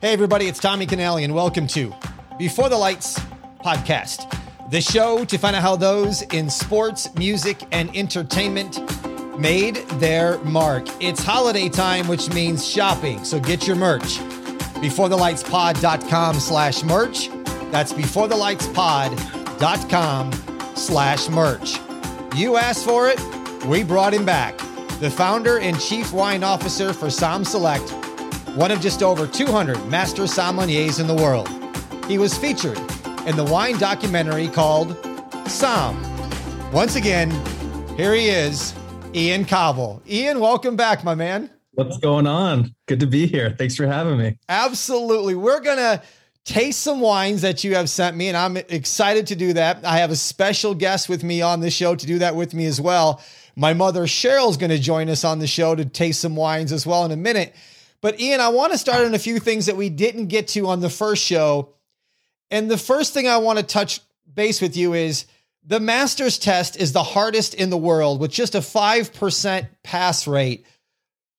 Hey, everybody, it's Tommy Canali, and welcome to Before the Lights podcast, the show to find out how those in sports, music, and entertainment made their mark. It's holiday time, which means shopping, so get your merch. BeforeTheLightsPod.com slash merch. That's BeforeTheLightsPod.com slash merch. You asked for it, we brought him back. The founder and chief wine officer for Somm Select one of just over 200 master sommeliers in the world. He was featured in the wine documentary called Somm. Once again, here he is, Ian Cauble. Ian, welcome back, my man. What's going on? Good to be here. Thanks for having me. Absolutely. We're going to taste some wines that you have sent me, and I'm excited to do that. I have a special guest with me on the show to do that with me as well. My mother, Cheryl's going to join us on the show to taste some wines as well in a minute. But Ian, I want to start on a few things that we didn't get to on the first show. And the first thing I want to touch base with you is the master's test is the hardest in the world with just a 5% pass rate.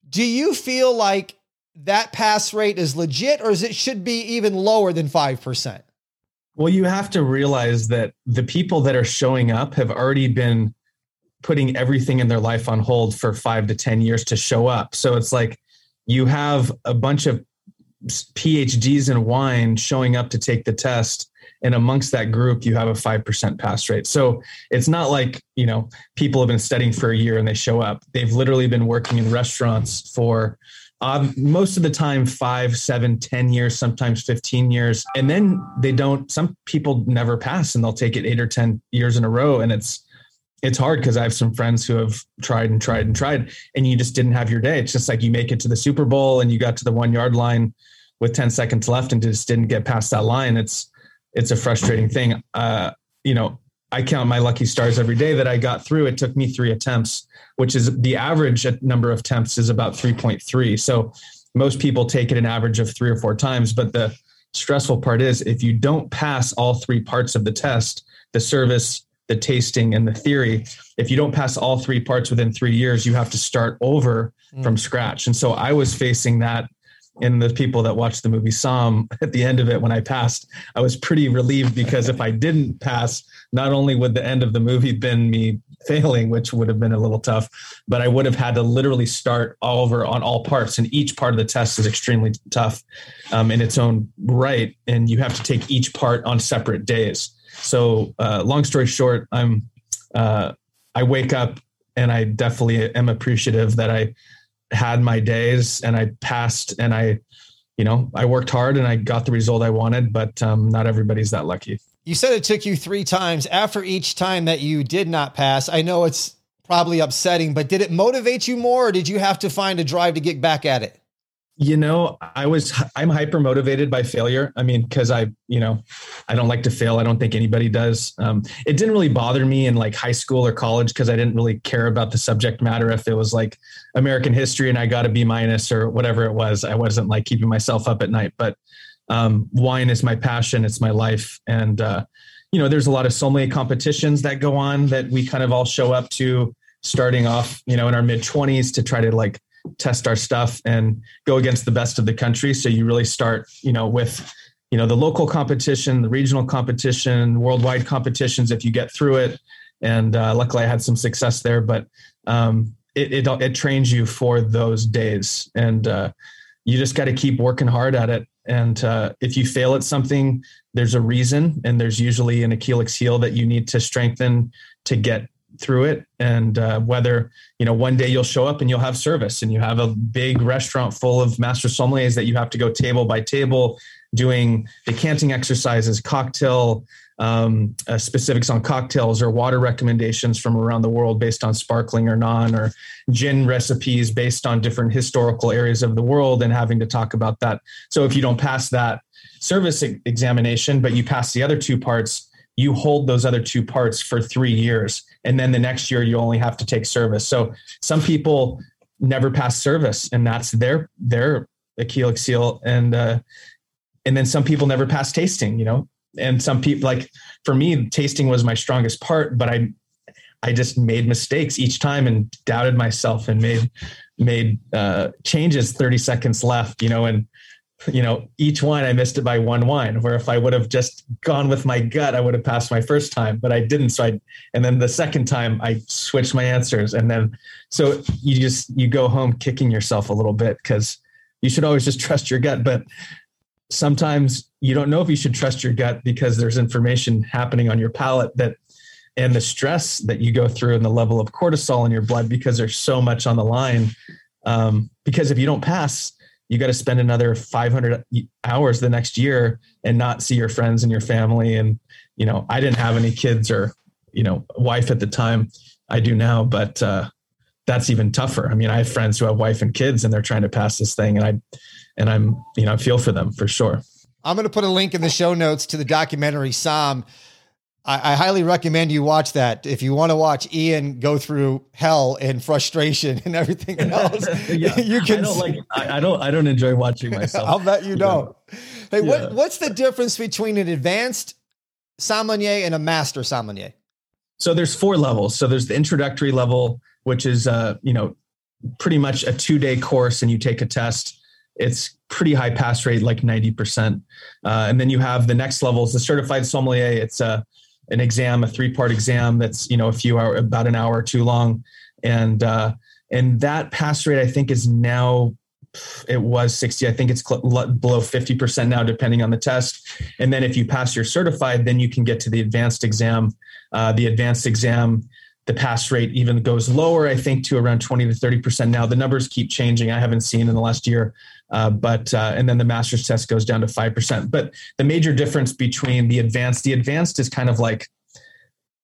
Do you feel like that pass rate is legit or is it should be even lower than 5%? Well, you have to realize that the people that are showing up have already been putting everything in their life on hold for 5 to 10 years to show up. So it's like you have a bunch of PhDs in wine showing up to take the test. And amongst that group, you have a 5% pass rate. So it's not like, you know, people have been studying for a year and they show up. They've literally been working in restaurants for um, most of the time five, seven, ten years, sometimes 15 years. And then they don't, some people never pass and they'll take it eight or 10 years in a row. And it's, it's hard because I have some friends who have tried and tried and tried, and you just didn't have your day. It's just like you make it to the Super Bowl and you got to the one yard line with 10 seconds left and just didn't get past that line. It's it's a frustrating thing. Uh, you know, I count my lucky stars every day that I got through. It took me three attempts, which is the average number of attempts is about 3.3. So most people take it an average of three or four times. But the stressful part is if you don't pass all three parts of the test, the service, the tasting and the theory if you don't pass all three parts within three years you have to start over mm. from scratch and so i was facing that in the people that watched the movie Somm at the end of it when I passed, I was pretty relieved because if I didn't pass, not only would the end of the movie been me failing, which would have been a little tough, but I would have had to literally start all over on all parts. And each part of the test is extremely tough um, in its own right. And you have to take each part on separate days. So, uh, long story short, I'm uh, I wake up and I definitely am appreciative that I had my days and I passed and I, you know, I worked hard and I got the result I wanted, but um, not everybody's that lucky. You said it took you three times. After each time that you did not pass, I know it's probably upsetting, but did it motivate you more or did you have to find a drive to get back at it? You know i was i'm hyper motivated by failure. I mean because i you know i don't like to fail. I don't think anybody does. Um, it didn't really bother me in like high school or college because i didn't really care about the subject matter. If it was like american history and i got a b minus or whatever it was i wasn't like keeping myself up at night. But um, wine is my passion. It's my life. And uh, you know there's a lot of sommelier competitions that go on that we kind of all show up to starting off you know in our mid 20s to try to like test our stuff and go against the best of the country. So you really start, you know, with you know the local competition, the regional competition, worldwide competitions. If you get through it, and uh, luckily I had some success there, but um, it, it, it trains you for those days, and uh, you just got to keep working hard at it. And uh, if you fail at something, there's a reason, and there's usually an Achilles heel that you need to strengthen to get through it. And uh, whether you know one day you'll show up and you'll have service and you have a big restaurant full of master sommeliers that you have to go table by table doing decanting exercises cocktail um, uh, specifics on cocktails or water recommendations from around the world based on sparkling or non or gin recipes based on different historical areas of the world and having to talk about that. So if you don't pass that service examination but you pass the other two parts you hold those other two parts for three years and then the next year you only have to take service. So some people never pass service and that's their their achilles heel and uh and then some people never pass tasting you know? And some people like for me tasting was my strongest part but i i just made mistakes each time and doubted myself and made made uh changes 30 seconds left you know and you know, each wine I missed it by one wine. Where if I would have just gone with my gut, I would have passed my first time, but I didn't. So I, and then the second time I switched my answers, and then so you just you go home kicking yourself a little bit because you should always just trust your gut, but sometimes you don't know if you should trust your gut because there's information happening on your palate that and the stress that you go through and the level of cortisol in your blood because there's so much on the line. Um, because if you don't pass, you got to spend another 500 hours the next year and not see your friends and your family. And, you know, I didn't have any kids or, you know, wife at the time. I do now, but uh, that's even tougher. I mean, I have friends who have wife and kids and they're trying to pass this thing. And I, and I'm, you know, I feel for them for sure. I'm going to put a link in the show notes to the documentary Somm. I, I, highly recommend you watch that. If you want to watch Ian go through hell and frustration and everything else, yeah, you can. I don't like. I, I, don't. I don't enjoy watching myself. I'll bet you don't. Yeah. Hey, yeah. what what's the difference between an advanced sommelier and a master sommelier? So there's four levels. So there's the introductory level, which is uh, you know pretty much a two day course, and you take a test it's pretty high pass rate, like 90%. Uh, and then you have the next level is the certified sommelier. It's a, an exam, a three part exam that's, you know, a few hour, about an hour too long. And, uh, and that pass rate, I think is now, it was 60. I think it's below 50% now, depending on the test. And then if you pass your certified, then you can get to the advanced exam. Uh, the advanced exam the pass rate even goes lower, I think, to around 20 to 30% now. The numbers keep changing. I haven't seen in the last year. Uh, but uh, and then the master's test goes down to 5%. But the major difference between the advanced, the advanced is kind of like,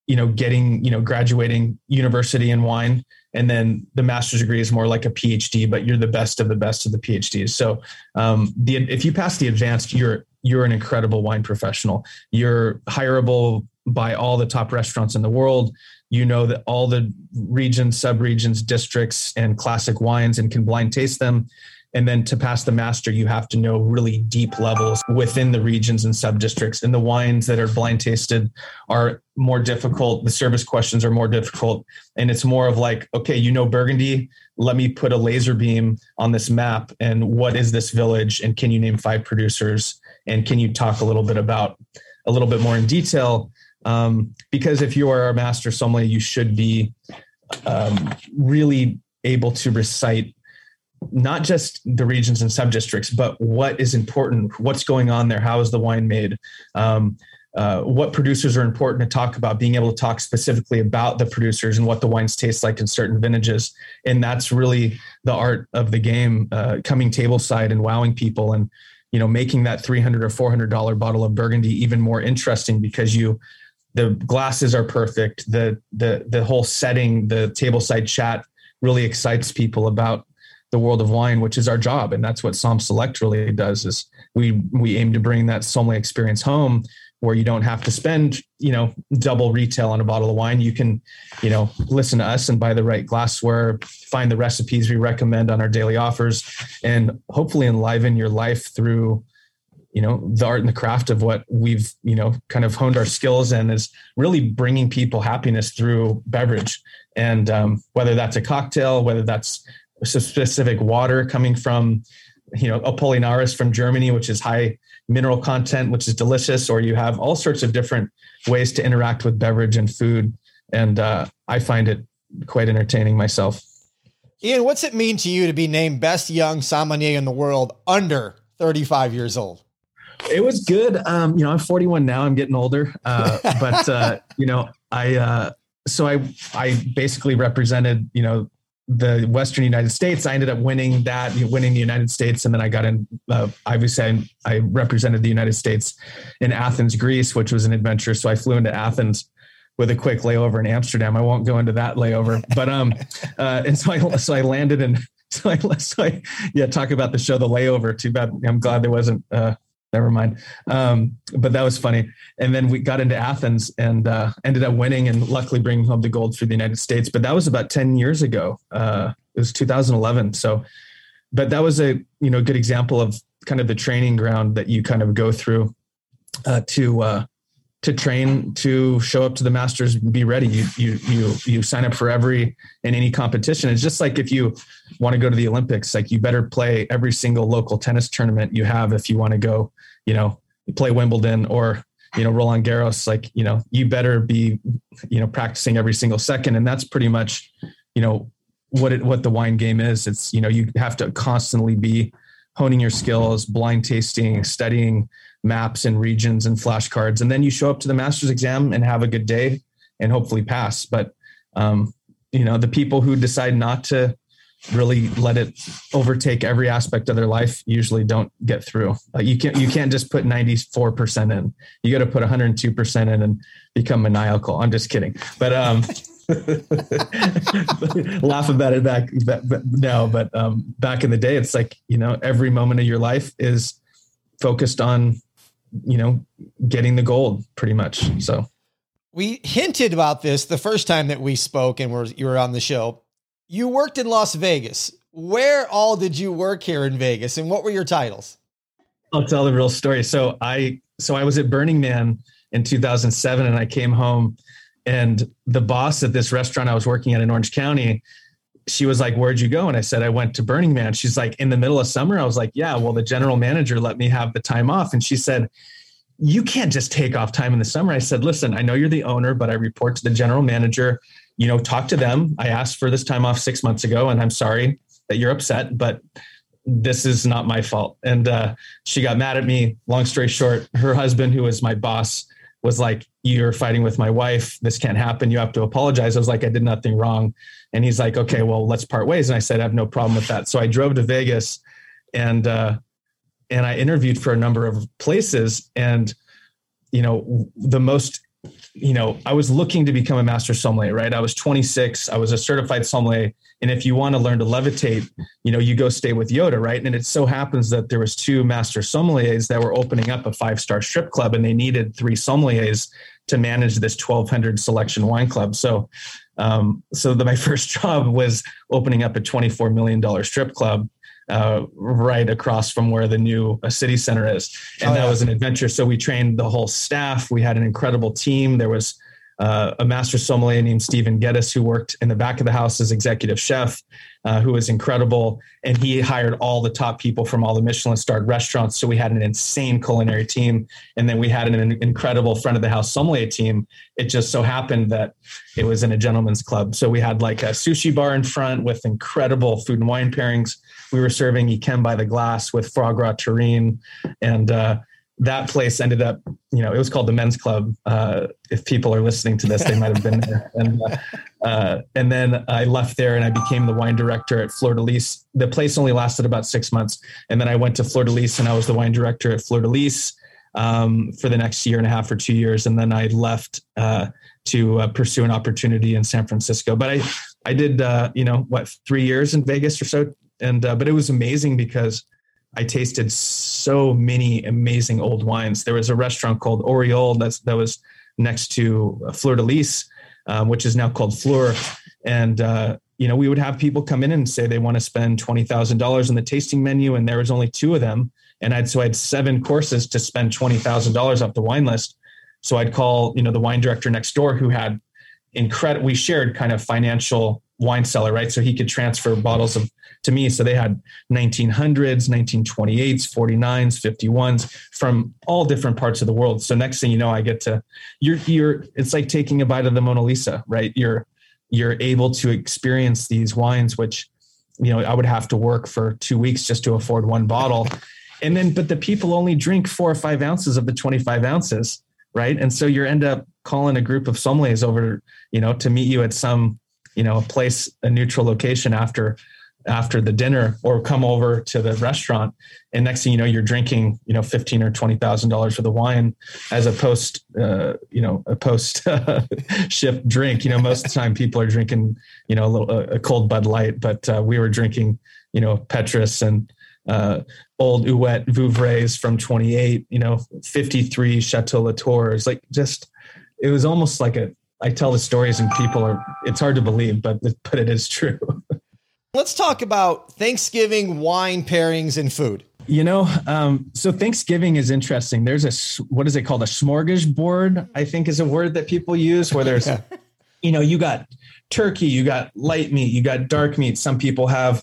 you know, getting, you know, graduating university in wine. And then the master's degree is more like a PhD, but you're the best of the best of the PhDs. So um, the if you pass the advanced, you're you're an incredible wine professional. You're hireable by all the top restaurants in the world you know that all the regions, subregions, districts, and classic wines and can blind taste them. And then to pass the master, you have to know really deep levels within the regions and sub districts. And the wines that are blind tasted are more difficult. The service questions are more difficult. And it's more of like, okay, you know Burgundy, let me put a laser beam on this map. And what is this village? And can you name five producers? And can you talk a little bit about a little bit more in detail um, because if you are a master sommelier, you should be um, really able to recite not just the regions and subdistricts, but what is important, what's going on there, how is the wine made, um, uh, what producers are important to talk about, being able to talk specifically about the producers and what the wines taste like in certain vintages. And that's really the art of the game, uh, coming tableside and wowing people and, you know, making that 300 or $400 bottle of Burgundy even more interesting because you the glasses are perfect. The the the whole setting, the tableside chat really excites people about the world of wine, which is our job, and that's what Somm Select really does. Is we we aim to bring that sommelier experience home, where you don't have to spend you know double retail on a bottle of wine. You can you know listen to us and buy the right glassware, find the recipes we recommend on our daily offers, and hopefully enliven your life through you know the art and the craft of what we've you know kind of honed our skills in is really bringing people happiness through beverage. And um, whether that's a cocktail whether that's specific water coming from you know apollinaris from germany which is high mineral content which is delicious or you have all sorts of different ways to interact with beverage and food. And uh, i find it quite entertaining myself. Ian what's it mean to you to be named best young sommelier in the world under 35 years old it was good. Um, you know, I'm 41 now. I'm getting older, uh, but uh, you know, I uh, so I I basically represented you know the Western United States. I ended up winning that, winning the United States, and then I got in. Uh, obviously, I, I represented the United States in Athens, Greece, which was an adventure. So I flew into Athens with a quick layover in Amsterdam. I won't go into that layover, but um, uh, and so I so I landed in. So I, so I, yeah, talk about the show, the layover. Too bad. I'm glad there wasn't uh, never mind. Um, but that was funny. And then we got into Athens and uh, ended up winning and luckily bringing home the gold for the United States. But that was about 10 years ago. Uh, it was 2011. So, but that was a, you know, good example of kind of the training ground that you kind of go through uh, to, uh, to train to show up to the masters and be ready you you you you sign up for every in any competition it's just like if you want to go to the olympics like you better play every single local tennis tournament you have if you want to go you know play wimbledon or you know roland garros like you know you better be you know practicing every single second. And that's pretty much you know what it what the wine game is. It's you know you have to constantly be honing your skills blind tasting studying maps and regions and flashcards. And then you show up to the master's exam and have a good day and hopefully pass. But um, you know the people who decide not to really let it overtake every aspect of their life usually don't get through uh, you can't you can't just put 94% in you got to put 102% in and become maniacal i'm just kidding but um laugh about it back now but um, back in the day it's like you know every moment of your life is focused on you know, getting the gold pretty much. So we hinted about this the first time that we spoke and were, you were on the show. You worked in Las Vegas. Where all did you work here in Vegas and what were your titles? I'll tell the real story. So I so I was at Burning Man in 2007 and I came home and the boss at this restaurant I was working at in Orange County she was like, Where'd you go? And I said, I went to Burning Man. She's like, In the middle of summer? I was like, Yeah, well, the general manager let me have the time off. And she said, You can't just take off time in the summer. I said, Listen, I know you're the owner, but I report to the general manager. You know, talk to them. I asked for this time off six months ago, and I'm sorry that you're upset, but this is not my fault. And uh, she got mad at me. Long story short, her husband, who was my boss, was like, You're fighting with my wife. This can't happen. You have to apologize. I was like, I did nothing wrong. And he's like, Okay, well, let's part ways. And I said, I have no problem with that. So I drove to Vegas and, uh, and I interviewed for a number of places. And, you know, the most you know, I was looking to become a master sommelier, right? I was 26. I was a certified sommelier. And if you want to learn to levitate, you know, you go stay with Yoda, right? And it so happens that there was two master sommeliers that were opening up a five-star strip club and they needed three sommeliers to manage this 1200 selection wine club. So, um, so the, my first job was opening up a $24 million strip club uh, right across from where the new uh, city center is. And oh, that was an adventure. So we trained the whole staff. We had an incredible team. There was uh, a master sommelier named Stephen Geddes who worked in the back of the house as executive chef, uh, who was incredible. And he hired all the top people from all the Michelin starred restaurants. So we had an insane culinary team. And then we had an incredible front of the house sommelier team. It just so happened that it was in a gentleman's club. So we had like a sushi bar in front with incredible food and wine pairings we were serving Yquem by the glass with foie gras terrine. And uh, that place ended up, you know, it was called the Men's Club. Uh, if people are listening to this, they might have been there. And, uh, uh, and then I left there and I became the wine director at Fleur de Lys. The place only lasted about six months. And then I went to Fleur de Lys and I was the wine director at Fleur de Lys um, for the next year and a half or two years. And then I left uh, to uh, pursue an opportunity in San Francisco. But I, I did, uh, you know, what, three years in Vegas or so, and uh, but it was amazing because I tasted so many amazing old wines. There was a restaurant called Aureole that's that was next to uh, Fleur de Lys, um, which is now called Fleur, and uh, you know we would have people come in and say they want to spend twenty thousand dollars on the tasting menu, and there was only two of them, and I'd so I had seven courses to spend twenty thousand dollars off the wine list. So I'd call you know the wine director next door who had incredible. We shared kind of financial wine cellar, right? So he could transfer bottles of to me. So they had 1900s, 1928s, 49s, 51s from all different parts of the world. So next thing you know, I get to you're you're it's like taking a bite of the Mona Lisa, right? You're you're able to experience these wines, which you know I would have to work for two weeks just to afford one bottle. And then, but the people only drink four or five ounces of the 25 ounces, right? And so you end up calling a group of sommeliers over, you know, to meet you at some you know a place a neutral location after after the dinner or come over to the restaurant. And next thing you know you're drinking you know 15 or 20 thousand dollars for the wine as a post uh, you know a post shift drink. You know most of the time people are drinking you know a little a cold bud light but uh, we were drinking you know petrus and uh, old Huet Vouvrays from 28, you know, 53 Chateau Latours, like just, it was almost like a, I tell the stories and people are, it's hard to believe, but, but it is true. Let's talk about Thanksgiving wine pairings and food. You know, um, so Thanksgiving is interesting. There's a what is it called? A smorgasbord, I think, is a word that people use where there's, yeah. you know, you got turkey, you got light meat, you got dark meat. Some people have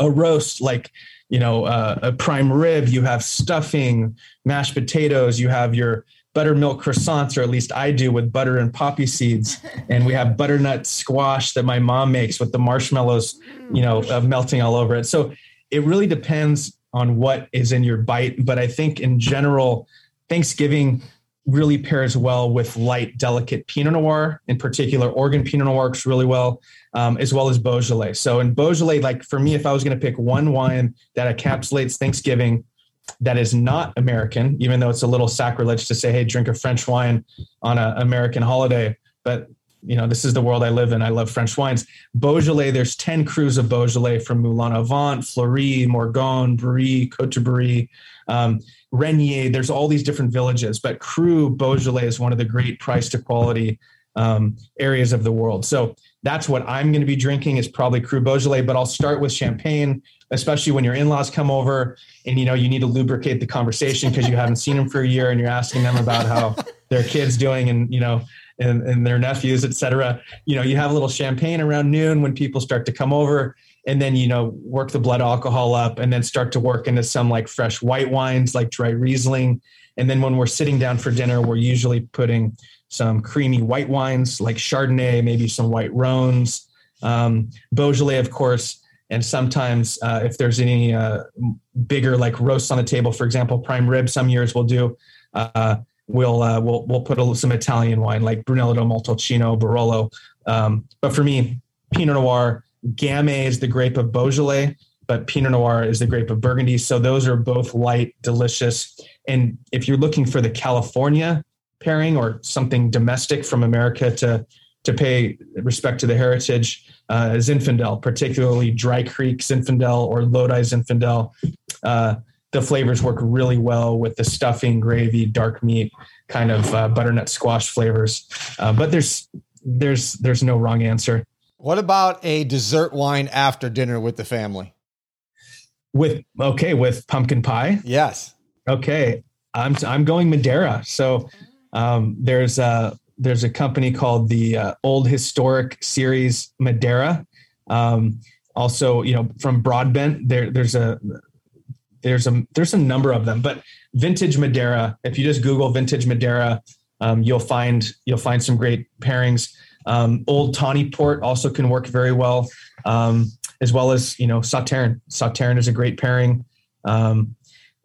a roast like you know uh, a prime rib. You have stuffing, mashed potatoes. You have your buttermilk croissants, or at least I do with butter and poppy seeds. And we have butternut squash that my mom makes with the marshmallows, you know, uh, melting all over it. So it really depends on what is in your bite. But I think in general, Thanksgiving really pairs well with light, delicate Pinot Noir. In particular, Oregon Pinot Noir works really well, um, as well as Beaujolais. So in Beaujolais, like for me, if I was going to pick one wine that encapsulates Thanksgiving that is not American, even though it's a little sacrilege to say, hey, drink a French wine on an American holiday. But you know, this is the world I live in. I love French wines. Beaujolais, there's 10 crus of Beaujolais from Moulin-à-Vent, Fleurie, Morgon, Brouilly, Cote de Brouilly, um, Régnié. There's all these different villages, but Cru Beaujolais is one of the great price to quality um, areas of the world. So that's what I'm going to be drinking is probably Cru Beaujolais, but I'll start with champagne, especially when your in-laws come over and, you know, you need to lubricate the conversation because you haven't seen them for a year and you're asking them about how their kid's doing and, you know, and, and their nephews, et cetera. You know, you have a little champagne around noon when people start to come over and then, you know, work the blood alcohol up and then start to work into some like fresh white wines, like dry Riesling. And then when we're sitting down for dinner, we're usually putting some creamy white wines like Chardonnay, maybe some white Rhones, um, Beaujolais, of course. And sometimes, uh, if there's any uh, bigger like roasts on the table, for example, prime rib, some years we'll do. Uh, we'll uh, we'll we'll put a, some Italian wine like Brunello del Montalcino, Barolo. Um, but for me, Pinot Noir, Gamay is the grape of Beaujolais, but Pinot Noir is the grape of Burgundy. So those are both light, delicious. And if you're looking for the California pairing or something domestic from America to to pay respect to the heritage uh, Zinfandel, particularly Dry Creek Zinfandel or Lodi Zinfandel. Uh, the flavors work really well with the stuffing, gravy, dark meat, kind of uh, butternut squash flavors. Uh, but there's there's there's no wrong answer. What about a dessert wine after dinner with the family? With okay, with pumpkin pie. Yes. Okay, I'm I'm going Madeira. So um, there's a there's a company called the uh, Old Historic Series Madeira. Um, also, you know, from Broadbent, there there's a there's a there's a number of them, but vintage Madeira. If you just Google vintage Madeira, um, you'll find you'll find some great pairings. Um, Old Tawny Port also can work very well, um, as well as you know Sauternes. Sauternes is a great pairing. Um,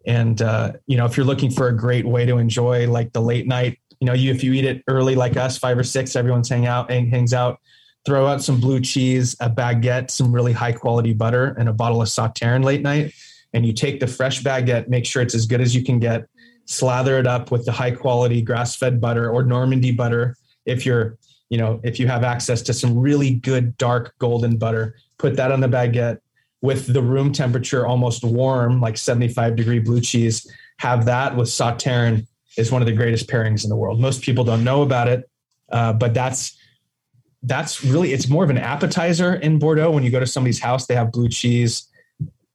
and uh, you know, if you're looking for a great way to enjoy like the late night, you know, you if you eat it early like us, five or six, everyone's hang out and hangs out. Throw out some blue cheese, a baguette, some really high quality butter, and a bottle of Sauternes late night. And you take the fresh baguette, make sure it's as good as you can get, slather it up with the high quality grass fed butter or Normandy butter. If you're, you know, if you have access to some really good dark golden butter, put that on the baguette with the room temperature almost warm, like 75 degree blue cheese, have that with Sauternes is one of the greatest pairings in the world. Most people don't know about it, uh, but that's that's really it's more of an appetizer in Bordeaux. When you go to somebody's house, they have blue cheese,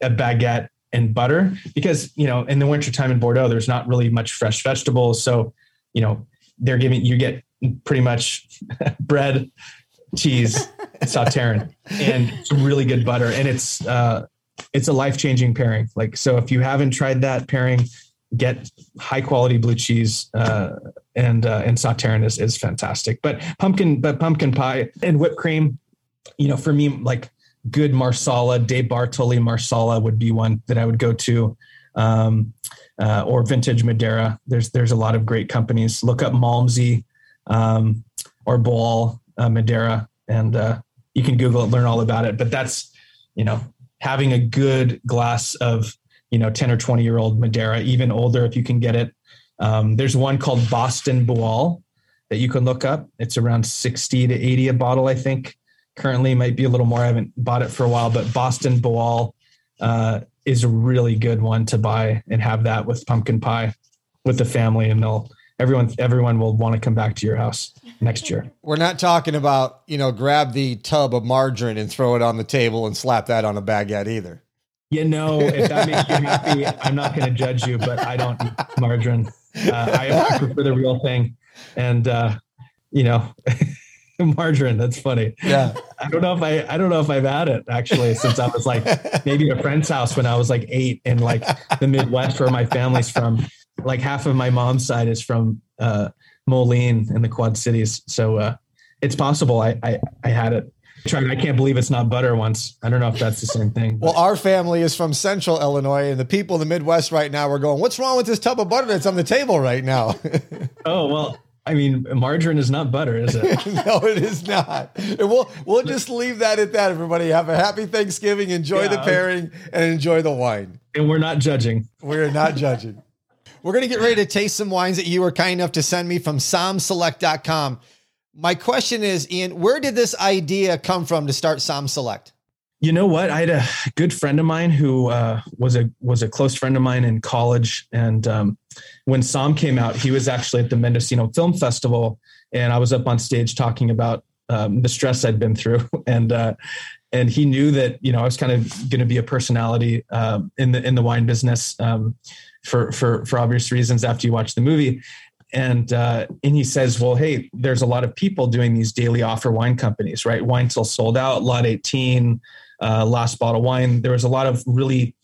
a baguette, and butter because you know in the wintertime in Bordeaux, there's not really much fresh vegetables. So you know they're giving you get pretty much bread, cheese, Sauternes, and some really good butter. And it's uh, it's a life changing pairing. Like so, if you haven't tried that pairing, get high quality blue cheese uh, and uh, and Sauternes is, is fantastic. But pumpkin, but pumpkin pie and whipped cream, you know, for me, like good Marsala, De Bartoli Marsala would be one that I would go to. Um, uh, or vintage Madeira. There's there's a lot of great companies. Look up Malmsey um, or Ball uh, Madeira and uh, you can Google it, learn all about it. But that's, you know, having a good glass of, you know, 10 or 20 year old Madeira, even older if you can get it. Um, there's one called Boston Bual that you can look up. It's around 60 to 80 a bottle, I think. Currently might be a little more. I haven't bought it for a while, but Boston Bual uh, is a really good one to buy and have that with pumpkin pie with the family and they'll everyone everyone will want to come back to your house next year. We're not talking about, you know, grab the tub of margarine and throw it on the table and slap that on a baguette either. You know, if that makes you happy, I'm not going to judge you, but I don't margarine. Uh, I, I, prefer the real thing, and uh, you know, margarine. That's funny. Yeah. I don't know if I I don't know if I've had it actually since I was like maybe a friend's house when I was like eight in like the Midwest where my family's from. Like half of my mom's side is from uh, Moline in the Quad Cities, so uh, it's possible I, I I had it. I can't believe it's not butter once. I don't know if that's the same thing. Well, our family is from central Illinois, and the people in the Midwest right now are going, What's wrong with this tub of butter that's on the table right now? oh, well, I mean, margarine is not butter, is it? no, it is not. And we'll we'll just leave that at that. Everybody, have a happy Thanksgiving. Enjoy yeah, the pairing and enjoy the wine. And we're not judging. We're not judging. We're gonna get ready to taste some wines that you were kind enough to send me from SommSelect.com. My question is, Ian, where did this idea come from to start Somm Select? You know what? I had a good friend of mine who uh, was a was a close friend of mine in college, and um, when Som came out, he was actually at the Mendocino Film Festival, and I was up on stage talking about um, the stress I'd been through, and uh, and he knew that you know I was kind of going to be a personality uh, in the in the wine business um, for for for obvious reasons. After you watch the movie, and uh, and he says, well, hey, there's a lot of people doing these daily offer wine companies, right? Wine till sold out, lot 18 uh, last bottle wine. There was a lot of really,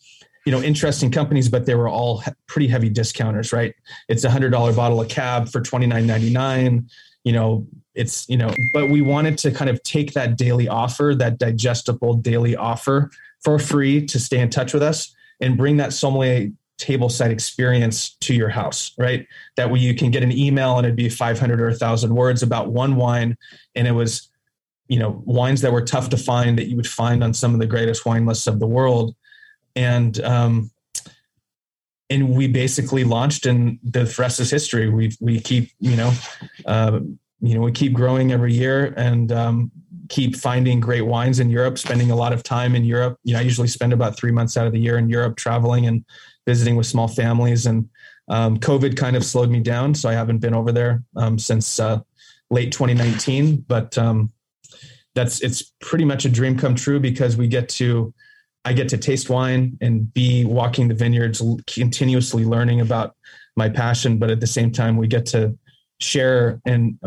you know, interesting companies, but they were all pretty heavy discounters, right? It's a hundred dollar bottle of cab for twenty nine ninety nine. You know, it's you know, but we wanted to kind of take that daily offer, that digestible daily offer for free to stay in touch with us and bring that sommelier table side experience to your house, right? That way you can get an email and it'd be 500 or 1,000 words about one wine. And it was you know wines that were tough to find that you would find on some of the greatest wine lists of the world and um and we basically launched and the rest is history we we keep you know uh, you know we keep growing every year and um, keep finding great wines in Europe spending a lot of time in Europe you know I usually spend about 3 months out of the year in Europe traveling and visiting with small families and um, COVID kind of slowed me down so I haven't been over there um, since uh, late 2019 but um, that's it's pretty much a dream come true because we get to I get to taste wine and be walking the vineyards, continuously learning about my passion, but at the same time we get to share and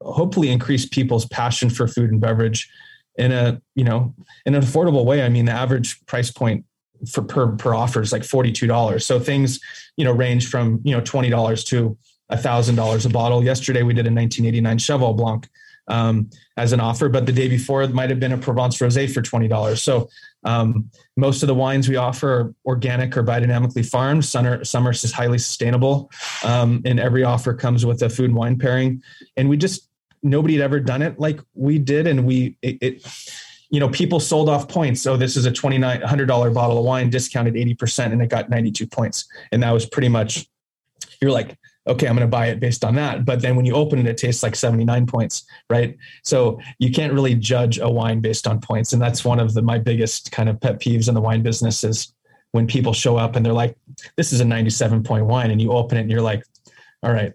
hopefully increase people's passion for food and beverage in a you know in an affordable way. I mean, the average price point for per per offer is like forty two dollars. So things you know range from you know twenty dollars to a thousand dollars a bottle. Yesterday we did a 1989 Cheval Blanc um, as an offer, but the day before it might have been a Provence Rosé for twenty dollars. So um, most of the wines we offer are organic or biodynamically farmed. Are, some are highly sustainable, um, and every offer comes with a food and wine pairing. And we just nobody had ever done it like we did, and we it, it you know people sold off points. So this is a twenty nine hundred dollar bottle of wine discounted eighty percent, and it got ninety two points, and that was pretty much you're like okay, I'm going to buy it based on that. But then when you open it, it tastes like 79 points, right? So you can't really judge a wine based on points. And that's one of the, my biggest kind of pet peeves in the wine business is when people show up and they're like, this is a 97 point wine. And you open it and you're like, all right.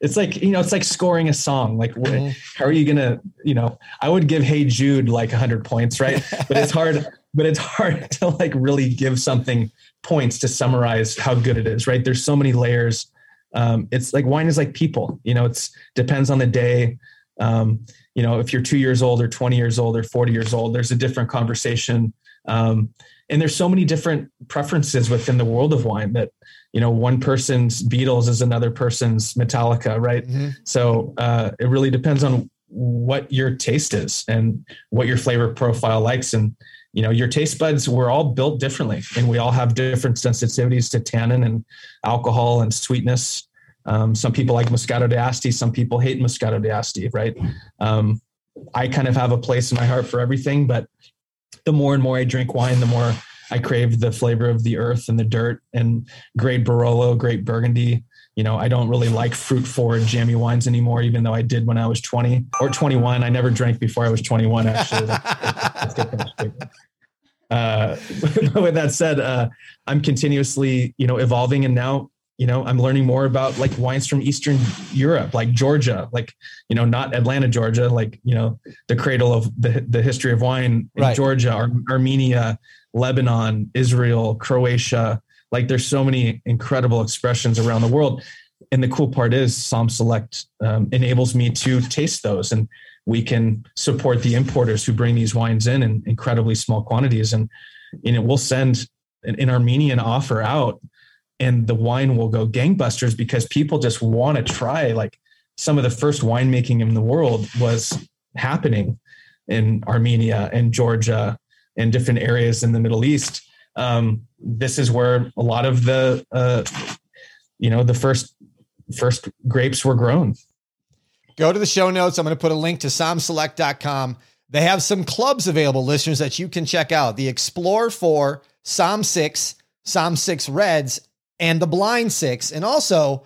It's like, you know, it's like scoring a song. Like, mm-hmm. how are you going to, you know, I would give Hey Jude like 100 points, right? but it's hard, but it's hard to like really give something points to summarize how good it is, right? There's so many layers um, it's like wine is like people you know it's depends on the day um, you know if you're two years old or 20 years old or 40 years old there's a different conversation um, and there's so many different preferences within the world of wine that you know one person's beatles is another person's metallica right? Mm-hmm. so uh, it really depends on what your taste is and what your flavor profile likes. And you know your taste buds we're all built differently and we all have different sensitivities to tannin and alcohol and sweetness. Um, some people like moscato d'asti some people hate moscato d'asti right? Um, i kind of have a place in my heart for everything but the more and more i drink wine the more i crave the flavor of the earth and the dirt and great barolo great burgundy you know, I don't really like fruit forward jammy wines anymore, even though I did when I was 20 or 21. I never drank before I was 21, actually. let's, get that uh, with that said, uh, I'm continuously, you know, evolving and now, you know, I'm learning more about like wines from Eastern Europe, like Georgia, like, you know, not Atlanta, Georgia, like, you know, the cradle of the, the history of wine in right. Georgia, Ar- Armenia, Lebanon, Israel, Croatia. Like there's so many incredible expressions around the world. And the cool part is Somm Select um, enables me to taste those and we can support the importers who bring these wines in in incredibly small quantities. And, you know, we'll send an, an Armenian offer out and the wine will go gangbusters because people just want to try like some of the first winemaking in the world was happening in Armenia and Georgia and different areas in the Middle East. Um, this is where a lot of the uh, you know the first first grapes were grown. Go to the show notes. I'm going to put a link to sommselect.com. They have some clubs available, listeners, that you can check out. The Explore 4, Somm 6, Somm 6 Reds, and the Blind 6. And also,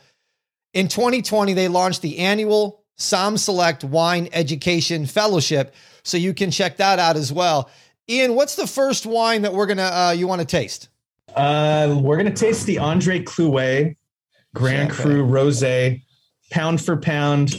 in 2020, they launched the annual Somm Select Wine Education Fellowship. So you can check that out as well. Ian, what's the first wine that we're gonna uh, you want to taste? Uh, we're gonna taste the Andre Clouet Grand Cru Rosé, pound for pound,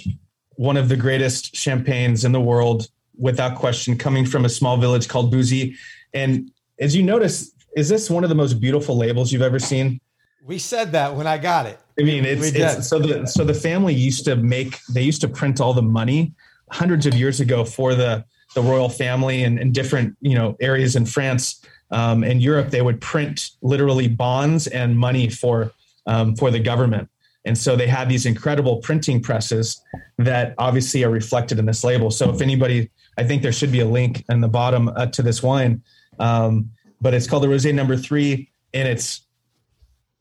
one of the greatest champagnes in the world, without question, coming from a small village called Bouzy. And as you notice, is this one of the most beautiful labels you've ever seen? We said that when I got it. I mean, it's, it's so the so the family used to make they used to print all the money hundreds of years ago for the the royal family and, and different you know areas in France um, and Europe. They would print literally bonds and money for um, for the government. And so they have these incredible printing presses that obviously are reflected in this label. So if anybody, I think there should be a link in the bottom uh, to this wine. Um, but it's called the Rosé Number Three, and it's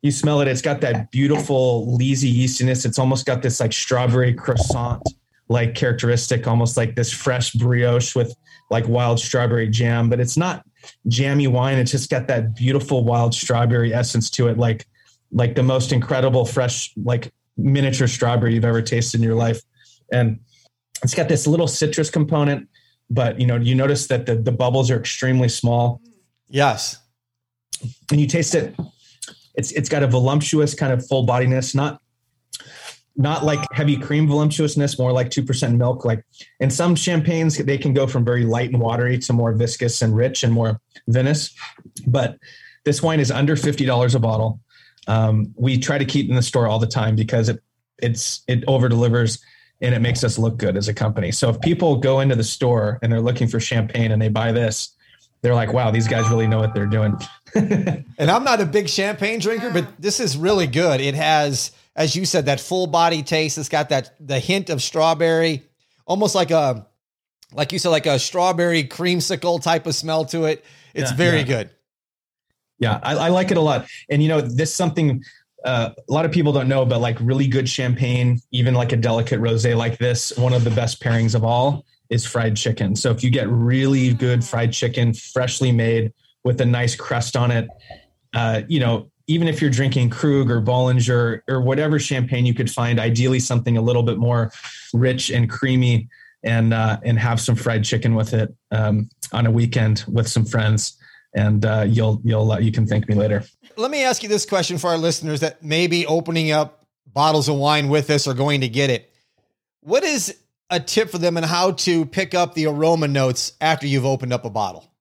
you smell it. It's got that beautiful leesy yeastiness. It's almost got this like strawberry croissant like characteristic, almost like this fresh brioche with like wild strawberry jam. But it's not jammy wine. It's just got that beautiful wild strawberry essence to it, like like the most incredible fresh like miniature strawberry you've ever tasted in your life and it's got this little citrus component but you know you notice that the, the bubbles are extremely small yes and you taste it it's it's got a voluptuous kind of full bodiness not not like heavy cream voluptuousness more like 2% milk like in some champagnes they can go from very light and watery to more viscous and rich and more vinous but this wine is under $50 a bottle um, we try to keep in the store all the time because it it's it over delivers and it makes us look good as a company. So if people go into the store and they're looking for champagne and they buy this, they're like, wow, these guys really know what they're doing. and I'm not a big champagne drinker, but this is really good. It has, as you said, that full body taste. It's got that the hint of strawberry, almost like a like you said, like a strawberry creamsicle type of smell to it. It's yeah, very yeah. good. Yeah, I, I, like it a lot. And you know, this something uh, a lot of people don't know, but like really good champagne, even like a delicate rosé like this, one of the best pairings of all is fried chicken. So if you get really good fried chicken, freshly made with a nice crust on it, uh, you know, even if you're drinking Krug or Bollinger or whatever champagne you could find, ideally something a little bit more rich and creamy, and uh, and have some fried chicken with it um, on a weekend with some friends and uh, you'll you'll uh, you can thank me later. Let me ask you this question for our listeners that may be opening up bottles of wine with us or going to get it. What is a tip for them and how to pick up the aroma notes after you've opened up a bottle?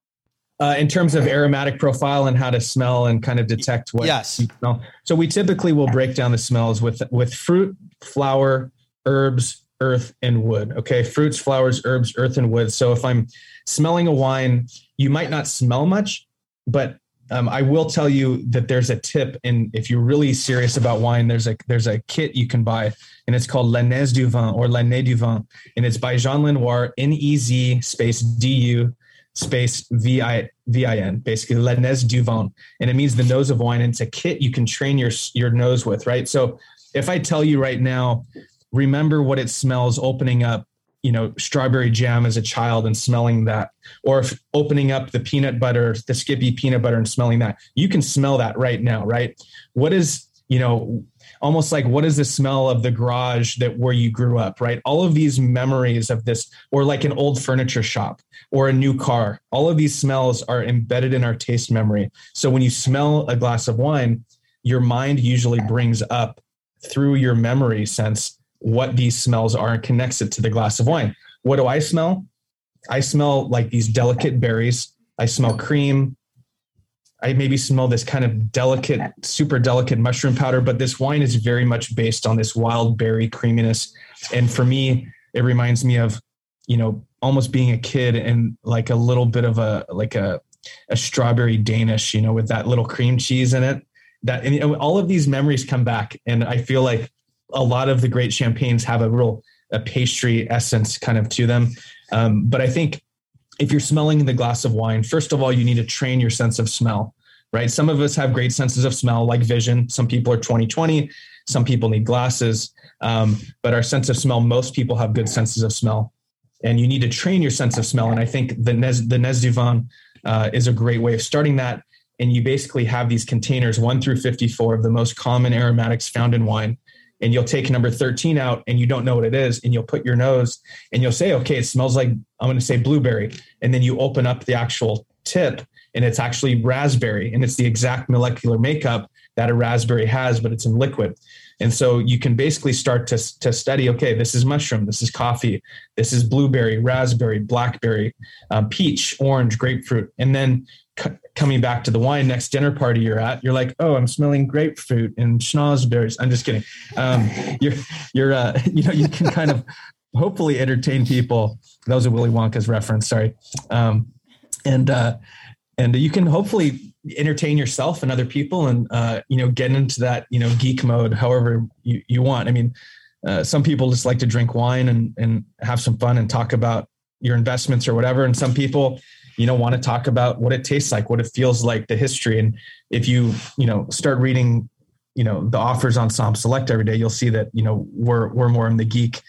Uh, in terms of aromatic profile and how to smell and kind of detect what yes. you smell. So we typically will break down the smells with with fruit, flower, herbs, earth, and wood. Okay, fruits, flowers, herbs, earth, and wood. So if I'm smelling a wine you might not smell much, but um, I will tell you that there's a tip, and if you're really serious about wine, there's a there's a kit you can buy, and it's called Le Nez du Vin or L'Année du Vin, and it's by Jean Lenoir, N E Z space D U space V I V I N, basically Le Nez du Vin, and it means the nose of wine. And it's a kit you can train your your nose with, right? So if I tell you right now, remember what it smells opening up you know strawberry jam as a child and smelling that or if opening up the peanut butter the skippy peanut butter and smelling that you can smell that right now right what is you know almost like what is the smell of the garage that where you grew up right all of these memories of this or like an old furniture shop or a new car all of these smells are embedded in our taste memory so when you smell a glass of wine your mind usually brings up through your memory sense what these smells are and connects it to the glass of wine. What do I smell? I smell like these delicate berries. I smell cream. I maybe smell this kind of delicate, super delicate mushroom powder, but this wine is very much based on this wild berry creaminess. And for me, it reminds me of, you know, almost being a kid and like a little bit of a like a a strawberry Danish, you know, with that little cream cheese in it. That and all of these memories come back, and I feel like a lot of the great champagnes have a real a pastry essence kind of to them. Um, but I think if you're smelling the glass of wine, first of all, you need to train your sense of smell, right? Some of us have great senses of smell, like vision. Some people are 20 20, Some people need glasses. Um, but our sense of smell, most people have good senses of smell. And you need to train your sense of smell. And I think the Nez, the Nez uh, is a great way of starting that. And you basically have these containers, one through 54, of the most common aromatics found in wine and you'll take number 13 out and you don't know what it is and you'll put your nose and you'll say okay it smells like i'm going to say blueberry and then you open up the actual tip and it's actually raspberry and it's the exact molecular makeup that a raspberry has but it's in liquid. And so you can basically start to, to study okay this is mushroom this is coffee this is blueberry raspberry blackberry um, peach orange grapefruit and then coming back to the wine next dinner party you're at, you're like, oh, I'm smelling grapefruit and schnozberries. I'm just kidding. Um, you're you're uh, you know you can kind of hopefully entertain people. That was a Willy Wonka's reference. Sorry, um, and uh, and you can hopefully entertain yourself and other people, and uh, you know get into that you know geek mode however you, you want. I mean. Uh, some people just like to drink wine and, and have some fun and talk about your investments or whatever. And some people you know want to talk about what it tastes like what it feels like the history. And if you you know start reading you know the offers on Somm Select every day you'll see that you know we're we're more in the geek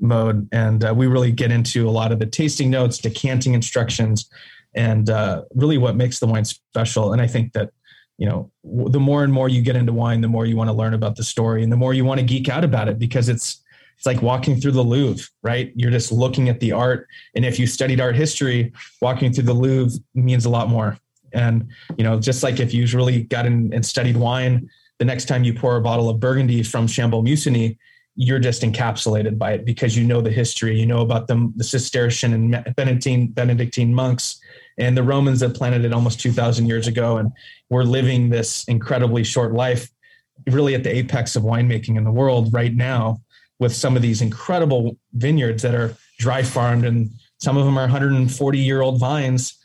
mode. And uh, we really get into a lot of the tasting notes decanting instructions and uh, really what makes the wine special. And i think that you know the more and more you get into wine the more you want to learn about the story and the more you want to geek out about it because it's it's like walking through the Louvre, right? You're just looking at the art. And if you studied art history, walking through the Louvre means a lot more. And, you know, just like if you really got in and studied wine, the next time you pour a bottle of Burgundy from Chambolle Musigny, you're just encapsulated by it because you know the history, you know about the, the Cistercian and Benedictine, Benedictine monks and the Romans that planted it almost 2,000 years ago. And we're living this incredibly short life, really at the apex of winemaking in the world right now with some of these incredible vineyards that are dry farmed and some of them are 140 year old vines.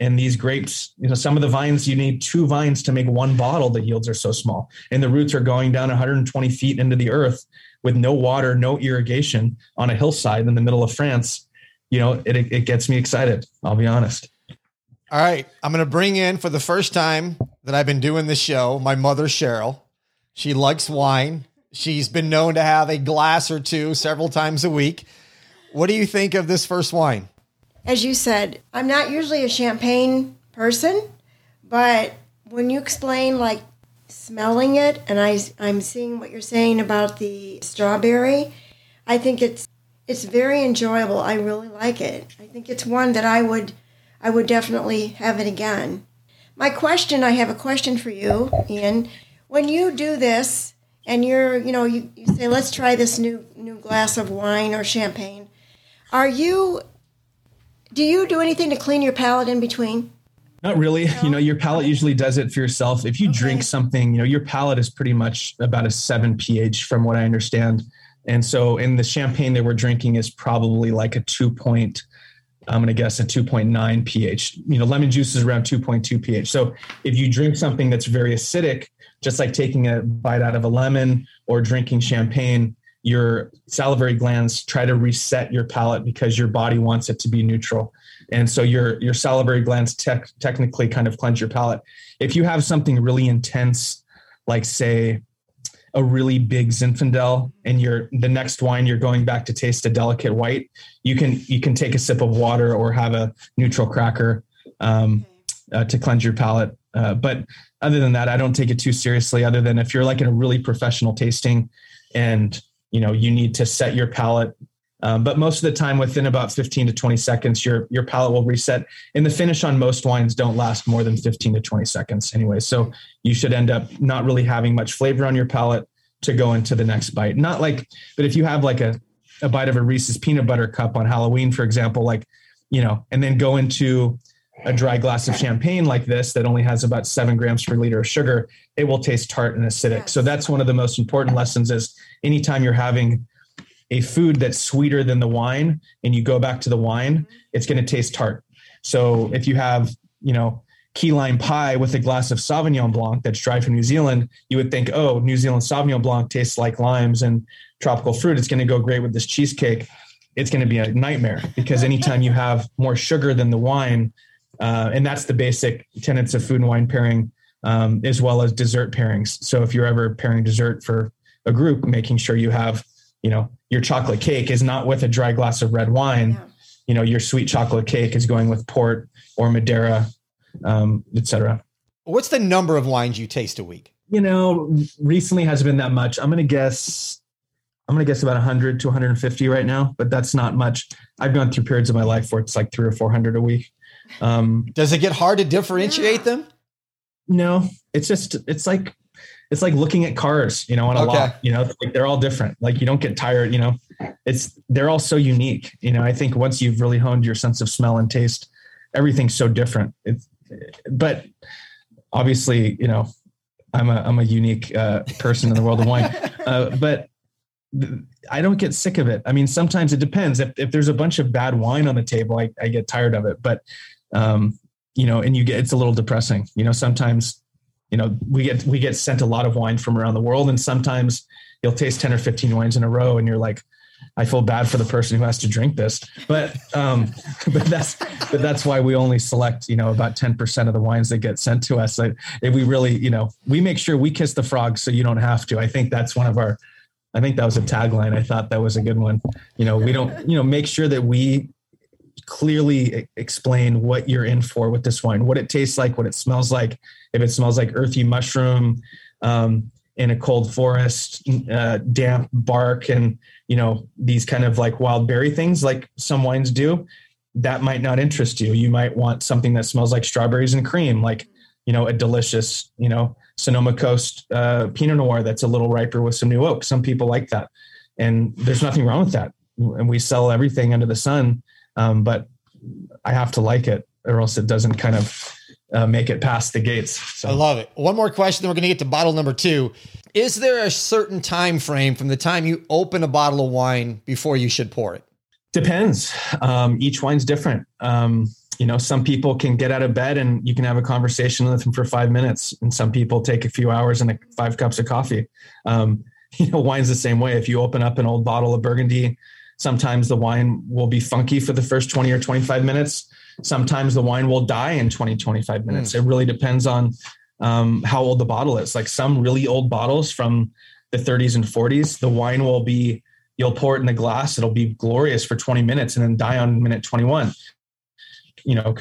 And these grapes you know some of the vines you need two vines to make one bottle. The yields are so small and the roots are going down 120 feet into the earth with no water no irrigation on a hillside in the middle of france. You know it, it gets me excited i'll be honest. All right i'm going to bring in for the first time that i've been doing this show my mother cheryl. She likes wine She's been known to have a glass or two several times a week. What do you think of this first wine? As you said, I'm not usually a champagne person, but when you explain like smelling it and I I'm seeing what you're saying about the strawberry, I think it's it's very enjoyable. I really like it. I think it's one that I would I would definitely have it again. My question, I have a question for you, Ian. When you do this, and you're you know you, you say let's try this new new glass of wine or champagne. Are you do you do anything to clean your palate in between? Not really. No? you know your palate usually does it for yourself. If you okay. drink something you know your palate is pretty much about a 7 ph from what i understand. And so in the champagne that we're drinking is probably like a 2 point i'm going to guess a 2.9 ph you know lemon juice is around 2.2 ph so if you drink something that's very acidic just like taking a bite out of a lemon or drinking champagne, your salivary glands try to reset your palate because your body wants it to be neutral. And so your your salivary glands te- technically kind of cleanse your palate. If you have something really intense, like say a really big Zinfandel, and you're the next wine you're going back to taste a delicate white, you can you can take a sip of water or have a neutral cracker um, uh, to cleanse your palate. Uh, but other than that, I don't take it too seriously. Other than if you're like in a really professional tasting, and you know you need to set your palate. Um, but most of the time, within about 15 to 20 seconds, your your palate will reset. And the finish on most wines don't last more than 15 to 20 seconds anyway. So you should end up not really having much flavor on your palate to go into the next bite. Not like, but if you have like a a bite of a Reese's peanut butter cup on Halloween, for example, like you know, and then go into a dry glass of champagne like this that only has about seven grams per liter of sugar, it will taste tart and acidic. Yes. So that's one of the most important lessons is anytime you're having a food that's sweeter than the wine and you go back to the wine, mm-hmm. it's going to taste tart. So if you have, you know, key lime pie with a glass of Sauvignon Blanc that's dry from New Zealand, you would think, oh, New Zealand Sauvignon Blanc tastes like limes and tropical fruit. It's going to go great with this cheesecake. It's going to be a nightmare because anytime you have more sugar than the wine, uh, and that's the basic tenets of food and wine pairing, um, as well as dessert pairings. So if you're ever pairing dessert for a group, making sure you have, you know, your chocolate cake is not with a dry glass of red wine. Yeah. You know, your sweet chocolate cake is going with port or Madeira, um, etc. What's the number of wines you taste a week? You know, recently hasn't been that much. I'm going to guess I'm going to guess about 100 to 150 right now, but that's not much. I've gone through periods of my life where it's like three or 400 a week. Um, Does it get hard to differentiate them? No, it's just it's like it's like looking at cars, you know, on a okay. lot. You know, like they're all different. Like you don't get tired. You know, it's they're all so unique. You know, I think once you've really honed your sense of smell and taste, everything's so different. It's but obviously, you know, I'm a I'm a unique uh, person in the world of wine, uh, but I don't get sick of it. I mean, sometimes it depends. If, if there's a bunch of bad wine on the table, I, I get tired of it. But um, you know, and you get it's a little depressing. You know, sometimes, you know, we get we get sent a lot of wine from around the world, and sometimes you'll taste 10 or 15 wines in a row, and you're like, I feel bad for the person who has to drink this. But um, but that's but that's why we only select, you know, about 10% of the wines that get sent to us. Like if we really, you know, we make sure we kiss the frog so you don't have to. I think that's one of our I think that was a tagline. I thought that was a good one. You know, we don't, you know, make sure that we clearly explain what you're in for with this wine, what it tastes like, what it smells like. If it smells like earthy mushroom um, in a cold forest, uh, damp bark, and you know these kind of like wild berry things, like some wines do, that might not interest you. You might want something that smells like strawberries and cream, like you know a delicious, you know Sonoma Coast uh, Pinot Noir that's a little riper with some new oak. Some people like that, and there's nothing wrong with that. And we sell everything under the sun, um, but I have to like it, or else it doesn't kind of uh, make it past the gates. So. I love it. One more question, then we're going to get to bottle number two. Is there a certain time frame from the time you open a bottle of wine before you should pour it? Depends. Um, each wine's different. Um, you know, some people can get out of bed and you can have a conversation with them for five minutes, and some people take a few hours and a, five cups of coffee. Um, you know, wine's the same way. If you open up an old bottle of Burgundy, sometimes the wine will be funky for the first 20 or 25 minutes. Sometimes the wine will die in 20, 25 minutes. Mm. It really depends on um, how old the bottle is. Like some really old bottles from the 30s and 40s, the wine will be, you'll pour it in the glass, it'll be glorious for 20 minutes and then die on minute 21 you know,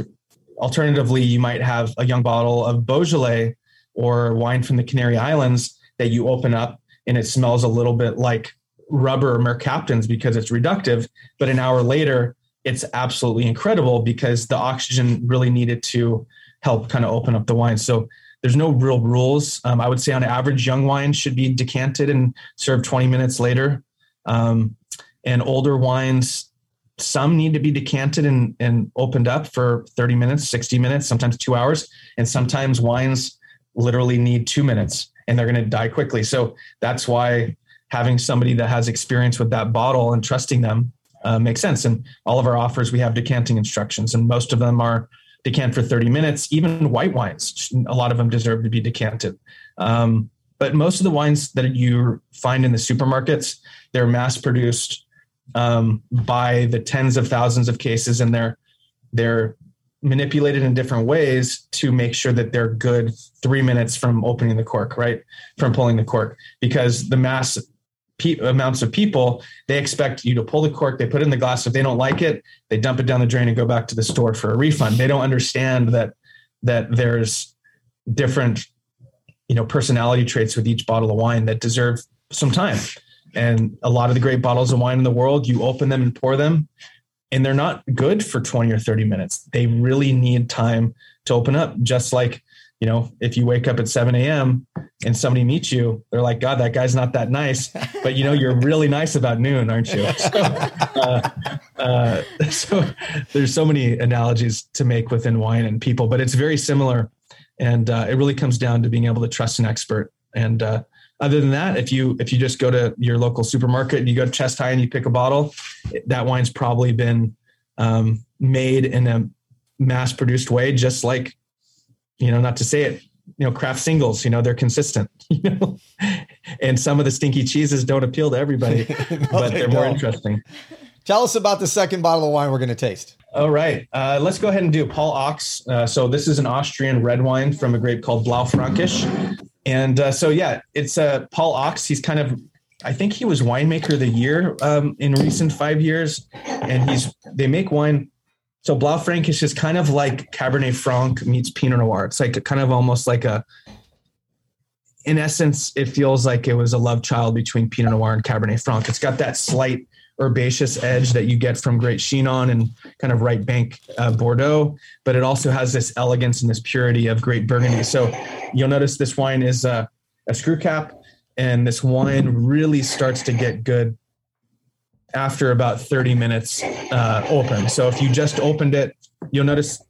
alternatively, you might have a young bottle of Beaujolais or wine from the Canary Islands that you open up and it smells a little bit like rubber or mercaptans because it's reductive. But an hour later, it's absolutely incredible because the oxygen really needed to help kind of open up the wine. So there's no real rules. Um, I would say on average, young wine should be decanted and served 20 minutes later. Um, and older wines some need to be decanted and, and opened up for 30 minutes, 60 minutes, sometimes two hours. And sometimes wines literally need two minutes and they're going to die quickly. So that's why having somebody that has experience with that bottle and trusting them uh, makes sense. And all of our offers, we have decanting instructions, and most of them are decant for 30 minutes. Even white wines, a lot of them deserve to be decanted. Um, but most of the wines that you find in the supermarkets, they're mass produced um, by the tens of thousands of cases, and they're they're manipulated in different ways to make sure that they're good three minutes from opening the cork, right? From pulling the cork, because the mass pe- amounts of people they expect you to pull the cork, they put it in the glass. If they don't like it, they dump it down the drain and go back to the store for a refund. They don't understand that that there's different you know personality traits with each bottle of wine that deserve some time and a lot of the great bottles of wine in the world, you open them and pour them, and they're not good for 20 or 30 minutes. They really need time to open up, just like you know, if you wake up at 7 a.m. and somebody meets you, they're like, God, that guy's not that nice. But you know, you're really nice about noon, aren't you? So, uh, uh, so there's so many analogies to make within wine and people, but it's very similar. And uh, it really comes down to being able to trust an expert. And uh, other than that, if you if you just go to your local supermarket and you go to chest high and you pick a bottle, that wine's probably been um, made in a mass produced way, just like you know, not to say it, you know, Kraft Singles, you know, they're consistent, you know, and some of the stinky cheeses don't appeal to everybody, no, but they're they more interesting. Tell us about the second bottle of wine we're going to taste. All right. Uh, let's go ahead and do Paul Achs. Uh, so this is an Austrian red wine from a grape called Blaufränkisch. And uh, so, yeah, it's uh, Paul Achs. He's kind of, I think he was winemaker of the year um, in recent five years. And he's, they make wine so Blaufränkisch is just kind of like Cabernet Franc meets Pinot Noir. It's like a, kind of almost like a, in essence, it feels like it was a love child between Pinot Noir and Cabernet Franc. It's got that slight herbaceous edge that you get from Great Chinon and kind of right bank uh, Bordeaux, but it also has this elegance and this purity of Great Burgundy. So you'll notice this wine is uh, a screw cap, and this wine really starts to get good after about 30 minutes uh, open. So if you just opened it, you'll notice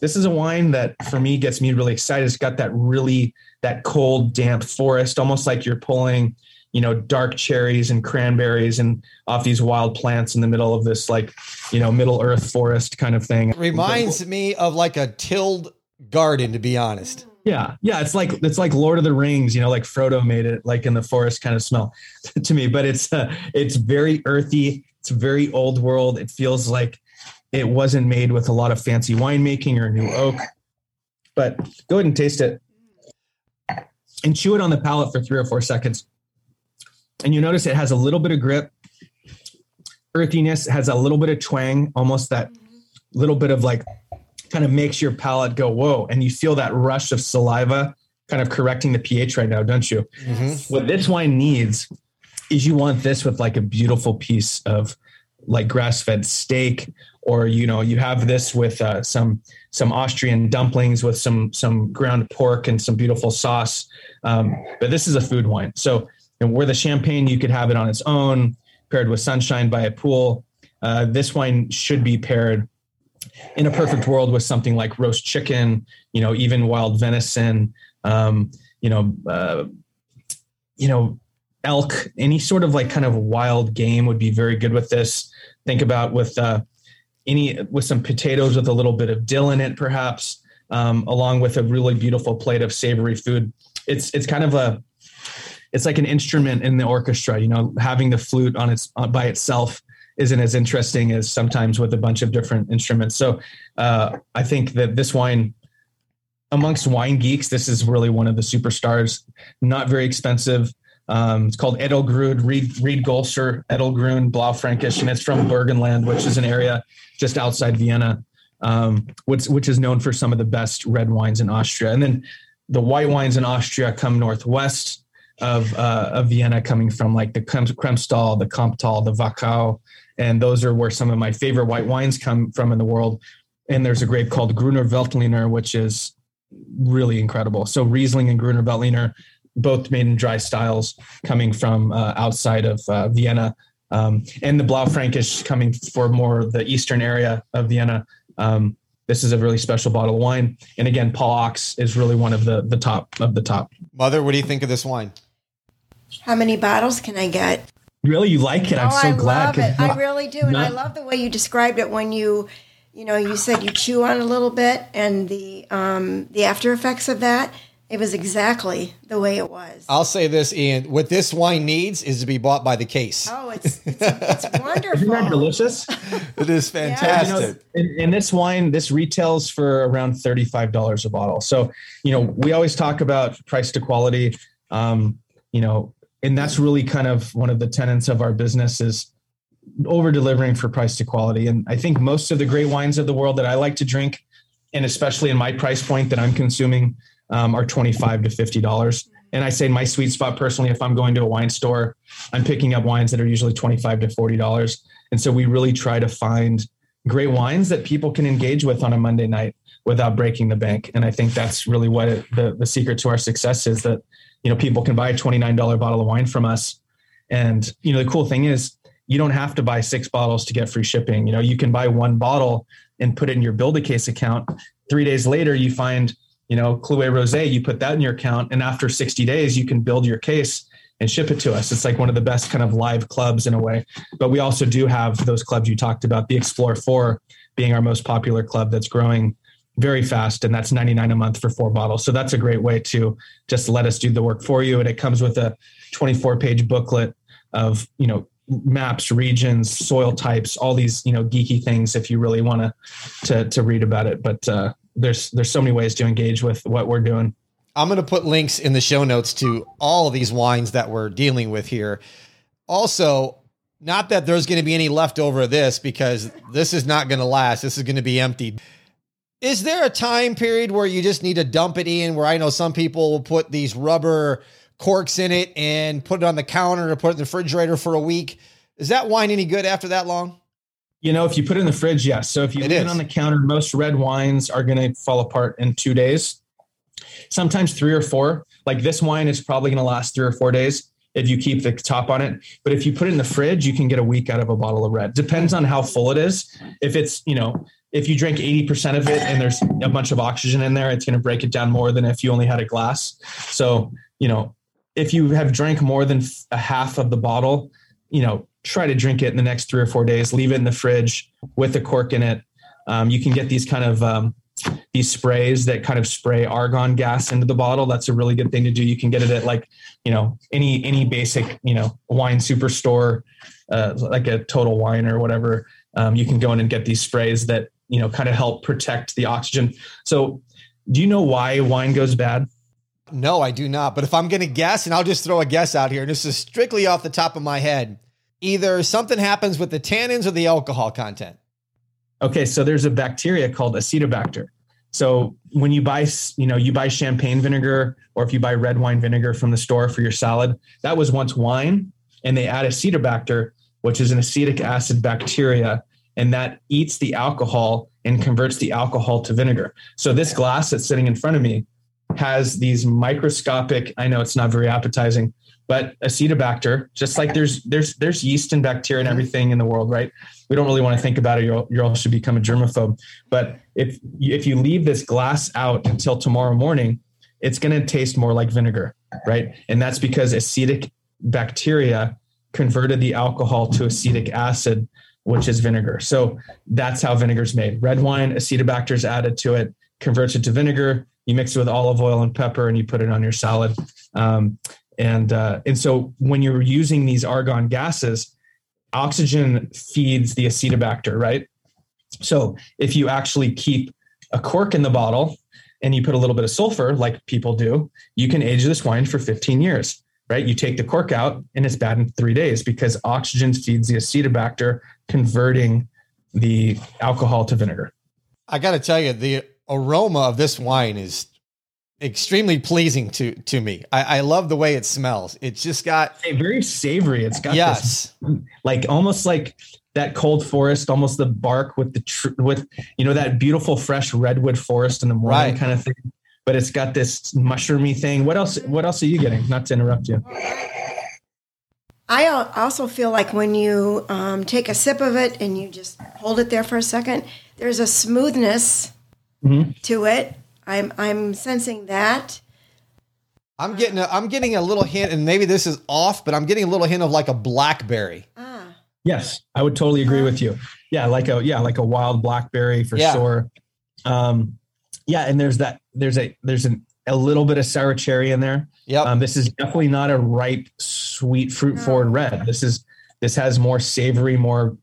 this is a wine that for me gets me really excited. It's got that really that cold, damp forest, almost like you're pulling, you know, dark cherries and cranberries and off these wild plants in the middle of this like, you know, Middle Earth forest kind of thing. Reminds me of like a tilled garden, to be honest. Yeah, yeah, it's like it's like Lord of the Rings, you know, like Frodo made it, like in the forest kind of smell to me. But it's uh, it's very earthy. It's very old world. It feels like it wasn't made with a lot of fancy winemaking or new oak. But go ahead and taste it, and chew it on the palate for three or four seconds, and you notice it has a little bit of grip, earthiness, has a little bit of twang, almost that little bit of like kind of makes your palate go, whoa. And you feel that rush of saliva kind of correcting the pH right now, don't you? Mm-hmm. What this wine needs is you want this with like a beautiful piece of like grass fed steak, or, you know, you have this with uh, some, some Austrian dumplings with some, some ground pork and some beautiful sauce. Um, but this is a food wine. So, and where the champagne, you could have it on its own, paired with sunshine by a pool. Uh, this wine should be paired in a perfect world with something like roast chicken, you know, even wild venison, um, you know, uh, you know, elk, any sort of like kind of wild game would be very good with this. Think about with uh, any with some potatoes with a little bit of dill in it, perhaps, um, along with a really beautiful plate of savory food. It's it's kind of a it's like an instrument in the orchestra. You know, having the flute on its on, by itself isn't as interesting as sometimes with a bunch of different instruments. So uh, I think that this wine, amongst wine geeks, this is really one of the superstars. Not very expensive. Um, it's called Edelgrund, Reed, Ried Golser, Edelgrund, Blaufränkisch, and it's from Burgenland, which is an area just outside Vienna, um, which, which is known for some of the best red wines in Austria. And then the white wines in Austria come northwest of, uh, of Vienna, coming from like the Kremstal, the Kamptal, the Wachau, and those are where some of my favorite white wines come from in the world. And there's a grape called Gruner Veltliner, which is really incredible. So Riesling and Gruner Veltliner, both made in dry styles, coming from uh, outside of uh, Vienna, um, and the Blaufränkisch coming for more the eastern area of Vienna. Um, this is a really special bottle of wine. And again, Paul Achs is really one of the the top of the top. Mother, what do you think of this wine? How many bottles can I get? Really, you like it? I'm so I glad. Love it. I really do, and not, I love the way you described it when you, you know, you said you chew on a little bit, and the um, the after effects of that. It was exactly the way it was. I'll say this, Ian. What this wine needs is to be bought by the case. Oh, it's it's, it's wonderful. Isn't that delicious? it is fantastic. Yeah. You know, and, this wine, this retails for around thirty-five dollars a bottle. So, you know, we always talk about price to quality. Um, you know, and that's really kind of one of the tenets of our business is over delivering for price to quality. And i think most of the great wines of the world that i like to drink and especially in my price point that i'm consuming um, are 25 to 50 dollars. And i say my sweet spot personally if i'm going to a wine store i'm picking up wines that are usually 25 to 40 dollars. And so we really try to find great wines that people can engage with on a monday night without breaking the bank. And I think that's really what it, the the secret to our success is that you know people can buy a twenty nine dollar bottle of wine from us, and you know the cool thing is you don't have to buy six bottles to get free shipping. You know you can buy one bottle and put it in your build a case account. Three days later, you find you know Clouet Rosé, you put that in your account, and after sixty days, you can build your case and ship it to us. It's like one of the best kind of live clubs in a way. But we also do have those clubs you talked about, the Explore 4 being our most popular club that's growing very fast and that's 99 a month for four bottles. So that's a great way to just let us do the work for you and it comes with a 24 page booklet of, you know, maps, regions, soil types, all these, you know, geeky things if you really want to to to read about it, but uh there's there's so many ways to engage with what we're doing. I'm going to put links in the show notes to all these wines that we're dealing with here. Also, not that there's going to be any leftover of this because this is not going to last. This is going to be emptied. Is there a time period where you just need to dump it in? Where I know some people will put these rubber corks in it and put it on the counter or put it in the refrigerator for a week. Is that wine any good after that long? You know, if you put it in the fridge, yes. So if you it leave is. it on the counter, most red wines are going to fall apart in two days. Sometimes three or four. Like this wine is probably going to last three or four days if you keep the top on it. But if you put it in the fridge, you can get a week out of a bottle of red. Depends on how full it is. If it's, you know, if you drink 80% of it and there's a bunch of oxygen in there, it's going to break it down more than if you only had a glass. So, you know, if you have drank more than a half of the bottle, you know, try to drink it in the next three or four days, leave it in the fridge with a cork in it. Um, you can get these kind of um, these sprays that kind of spray argon gas into the bottle. That's a really good thing to do. You can get it at like, you know, any any basic, you know, wine superstore, uh, like a Total Wine or whatever. Um, you can go in and get these sprays that you know kind of help protect the oxygen. So, do you know why wine goes bad? No, I do not. But if I'm going to guess, and I'll just throw a guess out here, and this is strictly off the top of my head, either something happens with the tannins or the alcohol content. Okay, so there's a bacteria called Acetobacter. So when you buy, you know, you buy champagne vinegar or if you buy red wine vinegar from the store for your salad, that was once wine, and they add Acetobacter, which is an acetic acid bacteria, and that eats the alcohol and converts the alcohol to vinegar. So this glass that's sitting in front of me has these microscopic. I know it's not very appetizing, but acetobacter, just like there's there's there's yeast and bacteria and everything in the world, right? We don't really want to think about it. You'll you'll also become a germaphobe. But if if you leave this glass out until tomorrow morning, it's going to taste more like vinegar, right? And that's because acetic bacteria converted the alcohol to acetic acid, which is vinegar. So that's how vinegar is made. Red wine, acetobacter is added to it, converts it to vinegar. You mix it with olive oil and pepper, and you put it on your salad. Um, and uh, and so when you're using these argon gases, oxygen feeds the acetobacter, right? So if you actually keep a cork in the bottle and you put a little bit of sulfur, like people do, you can age this wine for 15 years, right? You take the cork out and it's bad in three days because oxygen feeds the acetobacter, converting the alcohol to vinegar. I got to tell you, the aroma of this wine is extremely pleasing to to me. I, I love the way it smells. It's just got hey, very savory. It's got yes, this, like almost like that cold forest, almost the bark with the tr- with you know that beautiful fresh redwood forest in the morning right. kind of thing. But it's got this mushroomy thing. What else? What else are you getting? Not to interrupt you. I also feel like when you um, take a sip of it and you just hold it there for a second, there's a smoothness mm-hmm. to it I'm I'm sensing that. I'm getting a, I'm getting a little hint, and maybe this is off, but I'm getting a little hint of like a blackberry. Ah. Yes, I would totally agree with you. Yeah, like a yeah, like a wild blackberry for yeah. sure. Um, yeah, and there's that there's a there's an, a little bit of sour cherry in there. Yeah. Um, this is definitely not a ripe, sweet, fruit forward red. This is this has more savory, more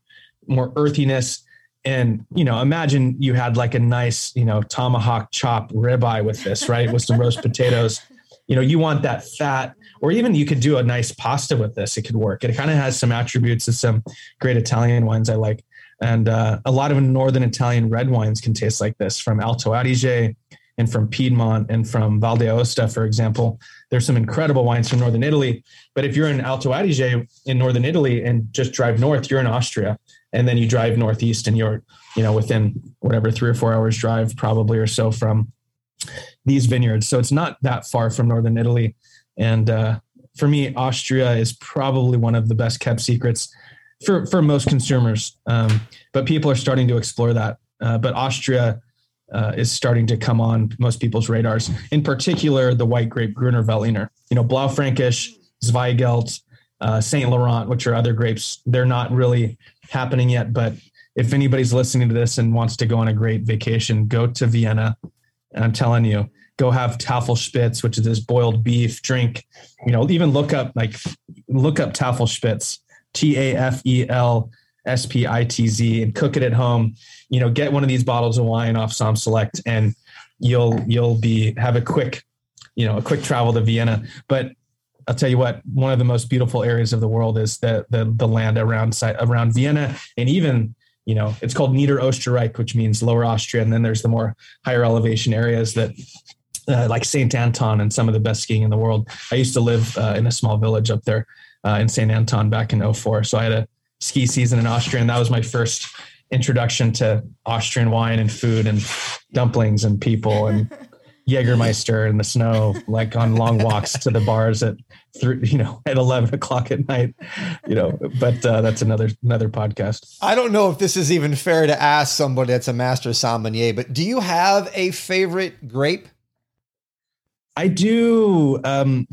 more earthiness. And you know imagine you had like a nice you know tomahawk chop ribeye with this right? With some roast potatoes. You know you want that fat or even you could do a nice pasta with this. It could work. It kind of has some attributes of some great italian wines i like. And uh, a lot of northern italian red wines can taste like this from alto adige and from Piedmont and from Val d'Aosta, for example. There's some incredible wines from northern Italy. But if you're in Alto Adige in northern Italy and just drive north, you're in Austria. And then you drive northeast and you're, you know, within whatever three or four hours drive probably or so from these vineyards. So it's not that far from northern Italy. And uh, for me, Austria is probably one of the best kept secrets for for most consumers. Um, but people are starting to explore that. Uh, but Austria uh, is starting to come on most people's radars. In particular, the white grape Gruner Veltliner. You know, Blaufränkisch, Zweigelt, uh, Saint Laurent, which are other grapes. They're not really happening yet. But if anybody's listening to this and wants to go on a great vacation, go to Vienna. And I'm telling you, go have Tafelspitz, which is this boiled beef drink. You know, even look up like look up Tafelspitz, T A F E L S P I T Z, and cook it at home. You know, get one of these bottles of wine off Somm Select, and you'll you'll be have a quick, you know, a quick travel to Vienna. But I'll tell you what, one of the most beautiful areas of the world is the the, the land around around Vienna, and even you know, it's called Niederösterreich, which means Lower Austria, and then there's the more higher elevation areas that uh, like St. Anton and some of the best skiing in the world. I used to live uh, in a small village up there uh, in St. Anton back in 04. So I had a ski season in Austria, and that was my first introduction to Austrian wine and food and dumplings and people and Jägermeister in the snow, like on long walks to the bars at three, you know, at 11 o'clock at night, you know, but uh, that's another, another podcast. I don't know if this is even fair to ask somebody that's a master sommelier, but do you have a favorite grape? I do. Um,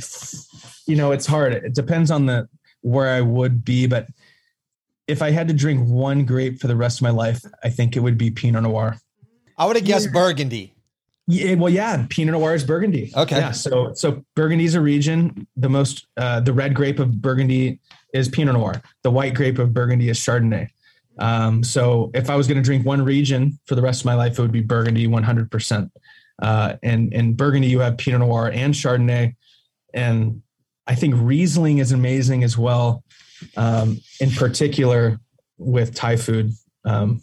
you know, it's hard. It depends on the where I would be, but if I had to drink one grape for the rest of my life, I think it would be Pinot Noir. I would have guessed Burgundy. Yeah, well, yeah, Pinot Noir is Burgundy. Okay. Yeah, so so Burgundy is a region. The most, uh, the red grape of Burgundy is Pinot Noir. The white grape of Burgundy is Chardonnay. Um, so if I was going to drink one region for the rest of my life, it would be Burgundy, one hundred percent. Uh, and in Burgundy, you have Pinot Noir and Chardonnay, and I think Riesling is amazing as well. Um, in particular, with Thai food. Um,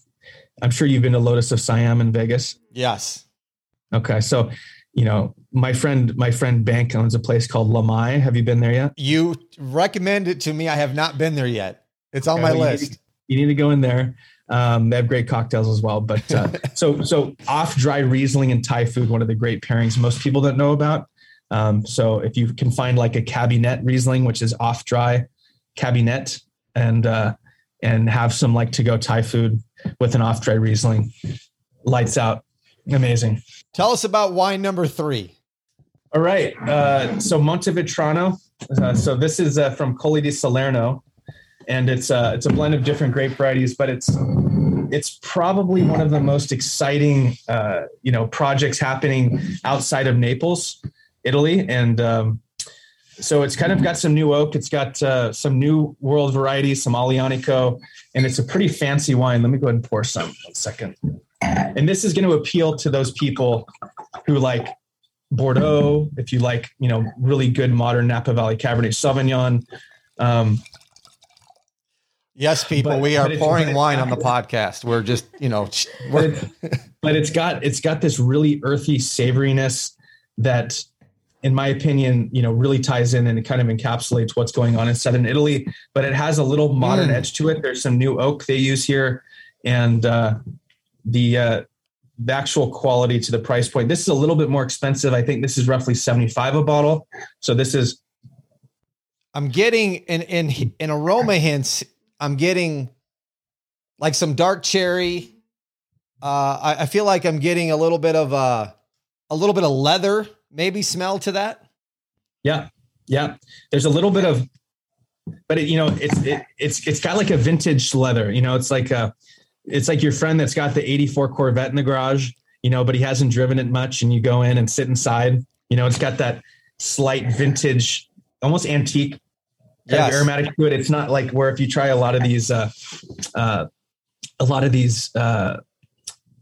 I'm sure you've been to Lotus of Siam in Vegas. Yes. Okay, so you know my friend, my friend Bank owns a place called Lamaii. Have you been there yet? You recommend it to me. I have not been there yet. It's on okay, my well, list. You need, you need, to go in there. Um, they have great cocktails as well. But uh, so so off dry Riesling and Thai food, one of the great pairings most people don't know about. Um, so if you can find like a Kabinett Riesling, which is off dry Kabinett, and uh, and have some like to go Thai food with an off dry Riesling, lights out, amazing. Tell us about wine number three. All right. Uh, so Montevetrano. Uh, so this is uh, from Colli di Salerno, and it's uh, it's a blend of different grape varieties, but it's it's probably one of the most exciting uh, you know projects happening outside of Naples, Italy, and um, so it's kind of got some new oak. It's got uh, some new world varieties, some Aglianico, and it's a pretty fancy wine. Let me go ahead and pour some. One second. And this is going to appeal to those people who like Bordeaux, if you like, you know, really good modern Napa Valley Cabernet Sauvignon. Um, Yes, people, but, we are pouring wine on the podcast. We're just, you know, but, it, but it's got it's got this really earthy savoriness that, in my opinion, you know, really ties in and it kind of encapsulates what's going on in southern Italy. But it has a little modern mm. edge to it. There's some new oak they use here, and uh, the uh, the actual quality to the price point. This is a little bit more expensive. I think this is roughly 75 a bottle. So this is I'm getting in in in aroma hints I'm getting like some dark cherry. Uh, I, I, feel like I'm getting a little bit of a, a little bit of leather, maybe smell to that. Yeah, yeah. There's a little bit of, but it, you know, it's it, it's it's got like a vintage leather. You know, it's like a, it's like your friend that's got the '84 Corvette in the garage. You know, but he hasn't driven it much, and you go in and sit inside. You know, it's got that slight vintage, almost antique yes. aromatic to it. It's not like where if you try a lot of these, uh, uh, a lot of these, uh,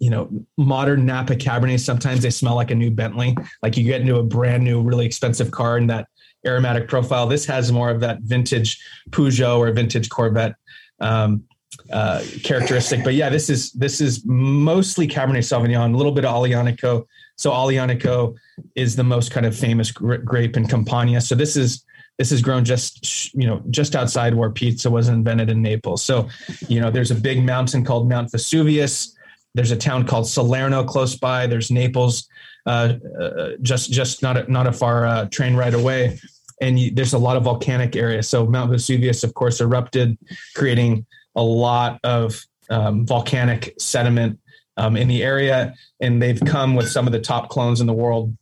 you know, modern Napa Cabernet, sometimes they smell like a new Bentley. Like you get into a brand new, really expensive car and that aromatic profile. This has more of that vintage Peugeot or vintage Corvette. Um, uh, characteristic. But yeah, this is this is mostly Cabernet Sauvignon, a little bit of Aglianico. So Aglianico is the most kind of famous grape in Campania. So this is this is grown just you know just outside where pizza was invented in Naples. So you know there's a big mountain called Mount Vesuvius. There's a town called Salerno close by. There's Naples, uh, uh, just just not a, not a far uh, train ride away, and you, there's a lot of volcanic area. So Mount Vesuvius, of course, erupted, creating a lot of um, volcanic sediment um, in the area, and they've come with some of the top clones in the world,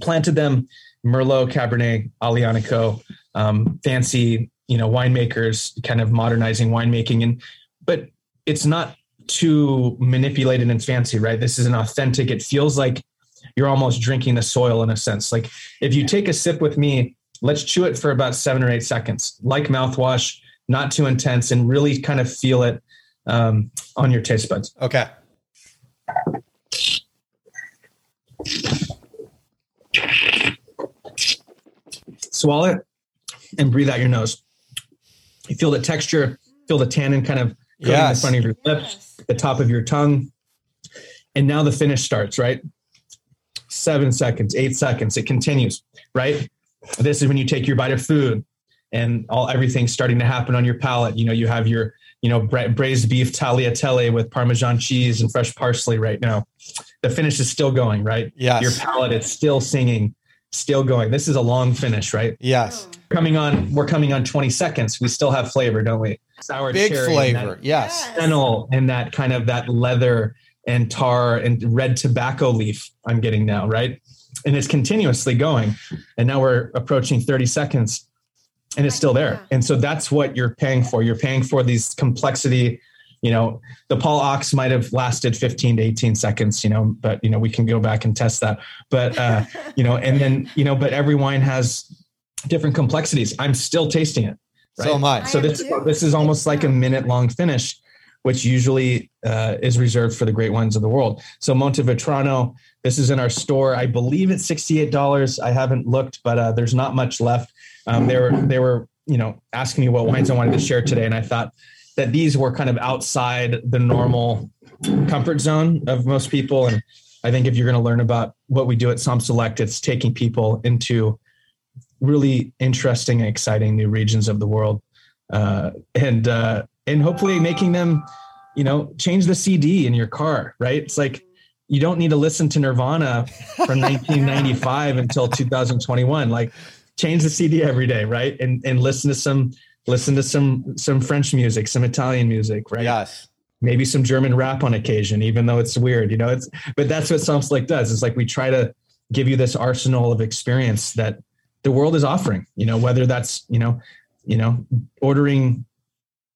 planted them Merlot, Cabernet, Aglianico, um, fancy, you know, winemakers kind of modernizing winemaking, and but it's not too manipulated and fancy, right? This is an authentic. It feels like you're almost drinking the soil in a sense. Like if you take a sip with me, let's chew it for about seven or eight seconds, like mouthwash, not too intense, and really kind of feel it um, on your taste buds. Okay. Swallow it and breathe out your nose. You feel the texture, feel the tannin kind of coating yes. the front of your lips, yes. the top of your tongue. And now the finish starts, right? Seven seconds, eight seconds. It continues, right? This is when you take your bite of food and all everything's starting to happen on your palate. You know, you have your, you know, bra- braised beef tagliatelle with Parmesan cheese and fresh parsley right now. The finish is still going, right? Yes. Your palate, it's still singing, still going. This is a long finish, right? Yes. Coming on, we're coming on 20 seconds. We still have flavor, don't we? Sour big flavor. yes. Fennel and that kind of that leather and tar and red tobacco leaf I'm getting now, right? And it's continuously going. And now we're approaching 30 seconds and it's still there. And so that's what you're paying for. You're paying for these complexity. You know, the Paul Achs might have lasted 15 to 18 seconds, you know, but, you know, we can go back and test that. But, uh, you know, and then, you know, but every wine has different complexities. I'm still tasting it. Right? So am I. So this, this is almost like a minute long finish, which usually uh, is reserved for the great wines of the world. So Montevetrano, this is in our store. I believe it's $68. I haven't looked, but uh, there's not much left. Um, they were, they were, you know, asking me what wines I wanted to share today. And I thought that these were kind of outside the normal comfort zone of most people. And I think if you're going to learn about what we do at Somm Select, it's taking people into really interesting and exciting new regions of the world, uh, and uh, and hopefully making them, you know, change the CD in your car. Right? It's like you don't need to listen to Nirvana from 1995 until 2021. Like change the CD every day, right? And and listen to some listen to some some French music, some Italian music, right? Yes. Maybe some German rap on occasion, even though it's weird, you know. It's but that's what Somm Select does. It's like we try to give you this arsenal of experience that the world is offering you know whether that's you know you know ordering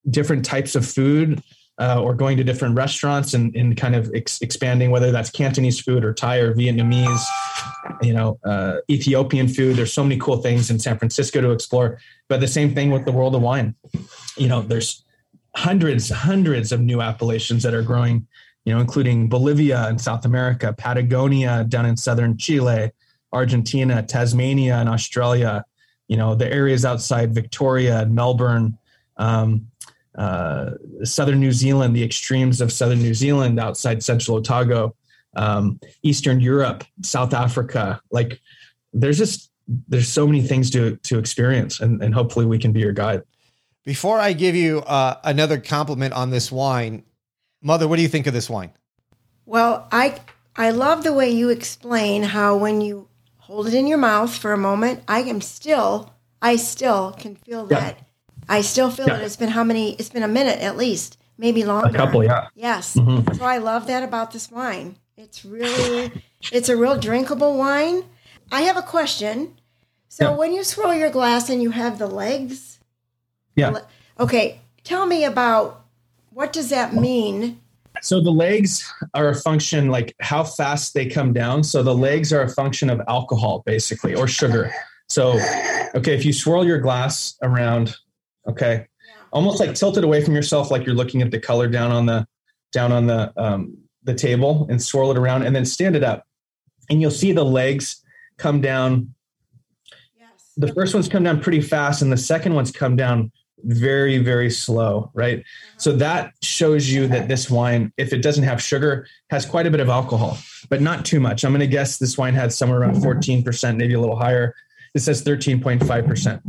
different types of food uh, or going to different restaurants and, and kind of ex- expanding whether that's cantonese food or thai or vietnamese you know uh, ethiopian food there's so many cool things in san francisco to explore but the same thing with the world of wine you know there's hundreds hundreds of new appellations that are growing you know including bolivia in south america patagonia down in southern chile Argentina, Tasmania, and Australia. You know, the areas outside Victoria and Melbourne, um, uh, southern New Zealand, the extremes of southern New Zealand, outside Central Otago, um, Eastern Europe, South Africa. Like, there's just there's so many things to to experience, and, and hopefully we can be your guide. Before I give you uh, another compliment on this wine, Mother, what do you think of this wine? Well, I I love the way you explain how when you hold it in your mouth for a moment. I am still, I still can feel that. I still feel yeah. it. It's been how many? It's been a minute at least, maybe longer. A couple, yeah. Yes. Mm-hmm. So I love that about this wine. It's really, it's a real drinkable wine. I have a question. So yeah. when you swirl your glass and you have the legs, yeah. Okay, tell me about what does that mean so the legs are a function like how fast they come down. So the legs are a function of alcohol basically or sugar. So okay, if you swirl your glass around, okay, almost like tilt it away from yourself like you're looking at the color down on the down on the um, the table and swirl it around and then stand it up. And you'll see the legs come down. Yes. The first one's come down pretty fast and the second one's come down very very slow right? So that shows you that this wine if it doesn't have sugar has quite a bit of alcohol but not too much. I'm going to guess this wine had somewhere around 14% maybe a little higher. It says 13.5%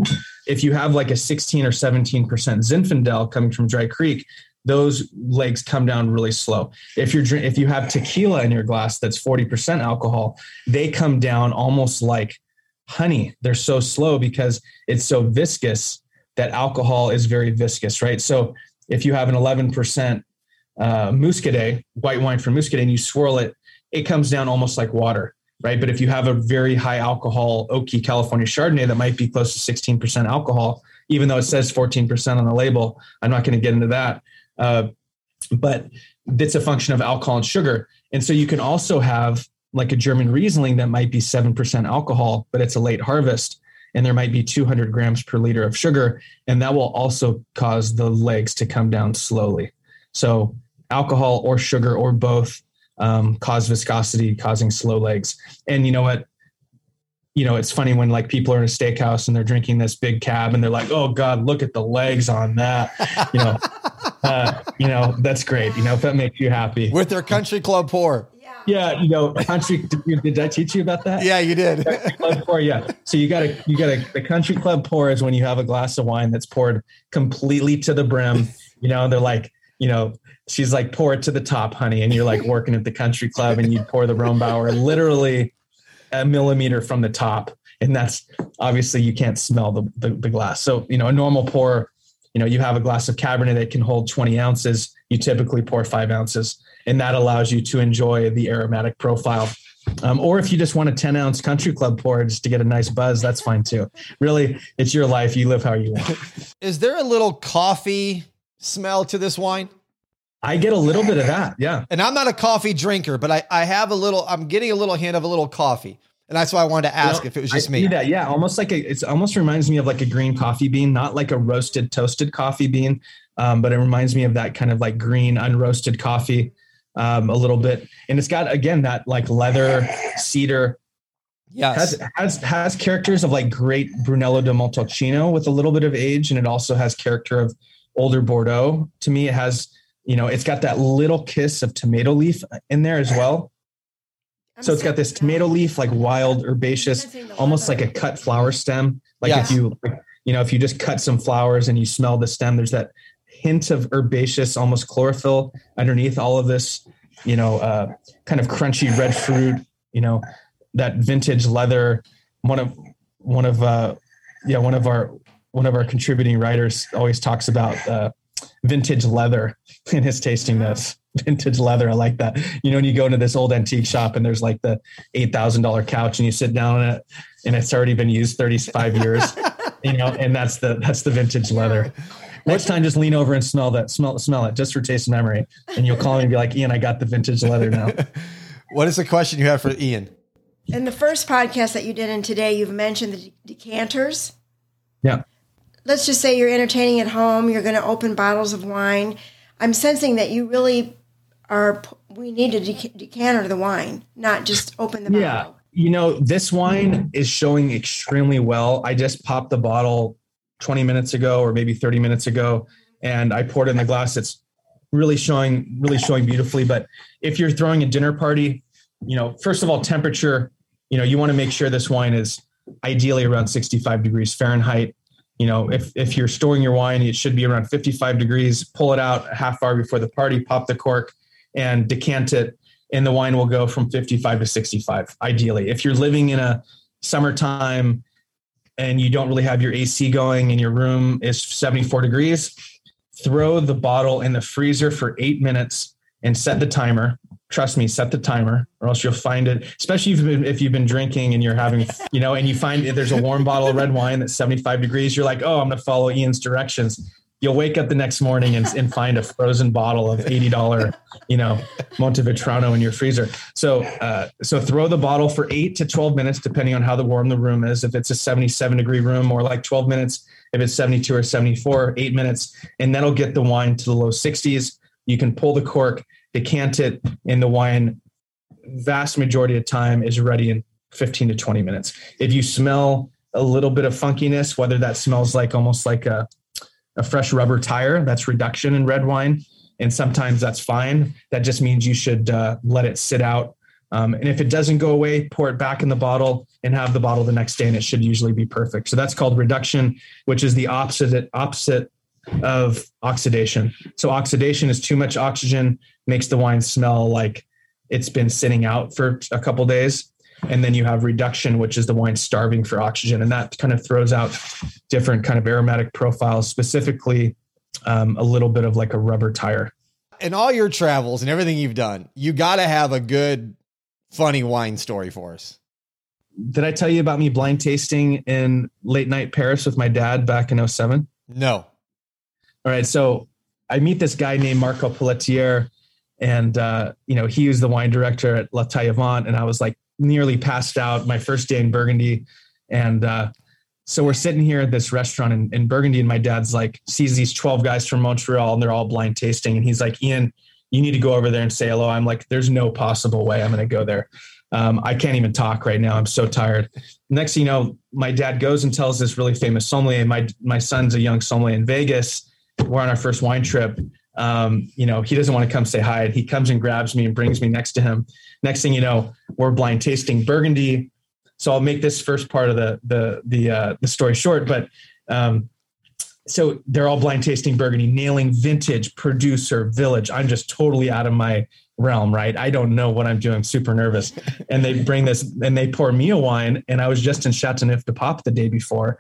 if you have like a 16 or 17% zinfandel coming from dry creek those legs come down really slow. If you're if you have tequila in your glass that's 40% alcohol they come down almost like honey. They're so slow because it's so viscous that alcohol is very viscous, right? So if you have an 11% uh, muscadet, white wine from muscadet, and you swirl it, it comes down almost like water, right? But if you have a very high alcohol oaky California Chardonnay that might be close to 16% alcohol, even though it says 14% on the label, I'm not going to get into that. Uh, but it's a function of alcohol and sugar. And so you can also have like a German Riesling that might be 7% alcohol, but it's a late harvest and there might be 200 grams per liter of sugar, and that will also cause the legs to come down slowly. So, alcohol or sugar or both um, cause viscosity, causing slow legs. And you know what? You know, it's funny when like people are in a steakhouse and they're drinking this big cab and they're like, "Oh God, look at the legs on that." You know, uh, you know that's great. You know, if that makes you happy with their country club pour. Yeah, you know, country. Did, did I teach you about that? Yeah, you did. club pour, yeah. So you got to you got to the country club pour is when you have a glass of wine that's poured completely to the brim. You know, they're like, you know, she's like, pour it to the top, honey, and you're like working at the country club, and you pour the Rombauer literally a millimeter from the top, and that's obviously you can't smell the, the, the glass. So you know, a normal pour, you know, you have a glass of Cabernet that can hold 20 ounces. You typically pour five ounces and that allows you to enjoy the aromatic profile. Um, or if you just want a 10 ounce country club pour just to get a nice buzz, that's fine too. Really, it's your life. You live how you want. Is there a little coffee smell to this wine? I get a little bit of that. Yeah. And I'm not a coffee drinker, but I, I have a little, I'm getting a little hint of a little coffee. And that's why I wanted to ask know, if it was just I me. That. Yeah. Almost like a, it almost reminds me of like a green coffee bean, not like a roasted, toasted coffee bean. Um, but it reminds me of that kind of like green, unroasted coffee um, a little bit, and it's got again that like leather cedar. Yes. Has, has has characters of like great Brunello di Montalcino with a little bit of age, and it also has character of older Bordeaux. To me, it has you know it's got that little kiss of tomato leaf in there as well. I'm so it's got this tomato leaf, like wild herbaceous, almost like a cut flower stem. Like yes. if you, you know, if you just cut some flowers and you smell the stem, there's that hint of herbaceous, almost chlorophyll underneath all of this, you know, uh, kind of crunchy red fruit, you know, that vintage leather. One of, one of, uh, yeah, one of our, one of our contributing writers always talks about, uh, vintage leather in his tasting notes. Vintage leather. I like that. You know, when you go into this old antique shop and there's like the $8,000 couch and you sit down on it and it's already been used 35 years, you know, and that's the, that's the vintage leather. Next time, just lean over and smell that. Smell, smell it, just for taste memory, and you'll call me and be like, "Ian, I got the vintage leather now." what is the question you have for Ian? In the first podcast that you did in today, you've mentioned the decanters. Yeah. Let's just say you're entertaining at home. You're going to open bottles of wine. I'm sensing that you really are. We need to decanter the wine, not just open the yeah. bottle. You know, this wine is showing extremely well. I just popped the bottle 20 minutes ago or maybe 30 minutes ago and I poured in the glass. It's really showing, really showing beautifully. But if you're throwing a dinner party, you know, first of all, temperature, you know, you want to make sure this wine is ideally around 65 degrees Fahrenheit. You know, if, if you're storing your wine, it should be around 55 degrees. Pull it out a half hour before the party, pop the cork and decant it. And the wine will go from 55 to 65, ideally. If you're living in a summertime and you don't really have your AC going and your room is 74 degrees, throw the bottle in the freezer for eight minutes and set the timer. Trust me, set the timer, or else you'll find it. Especially if you've been, if you've been drinking and you're having, you know, and you find there's a warm bottle of red wine that's 75 degrees. You're like, oh, I'm going to follow Ian's directions you'll wake up the next morning and, and find a frozen bottle of $80, you know, Montevetrano in your freezer. So, uh, so throw the bottle for eight to 12 minutes, depending on how the warm the room is. If it's a 77 degree room or like 12 minutes, if it's 72 or 74, eight minutes, and that'll get the wine to the low 60s. You can pull the cork, decant it, and the wine vast majority of time is ready in 15 to 20 minutes. If you smell a little bit of funkiness, whether that smells like almost like a a fresh rubber tire. That's reduction in red wine. And sometimes that's fine. That just means you should uh, let it sit out. Um, and if it doesn't go away, pour it back in the bottle and have the bottle the next day, and it should usually be perfect. So that's called reduction, which is the opposite opposite of oxidation. So oxidation is too much oxygen, makes the wine smell like it's been sitting out for a couple days. And then you have reduction which is the wine starving for oxygen. And that kind of throws out different kind of aromatic profiles specifically um, a little bit of like a rubber tire. In all your travels and everything you've done you got to have a good funny wine story for us. Did i tell you about me blind tasting in late night paris with my dad back in 07 no. All right so i meet this guy named marco pelletier and uh, you know he was the wine director at la taillevent and i was like nearly passed out my first day in Burgundy. And uh, so we're sitting here at this restaurant in, in, Burgundy, and my dad's like sees these 12 guys from Montreal and they're all blind tasting. And he's like, Ian, you need to go over there and say hello. I'm like, there's no possible way I'm going to go there. Um, I can't even talk right now. I'm so tired. Next thing you know, my dad goes and tells this really famous sommelier. My my son's a young sommelier in Vegas. We're on our first wine trip. Um, you know, he doesn't want to come say hi. And He comes and grabs me and brings me next to him next thing you know, we're blind tasting Burgundy. So I'll make this first part of the the the uh, the story short, but um, so they're all blind tasting Burgundy, nailing vintage, producer, village. I'm just totally out of my realm, right? I don't know what I'm doing, super nervous. And they bring this and they pour me a wine. And I was just in Chateauneuf du Pape the day before.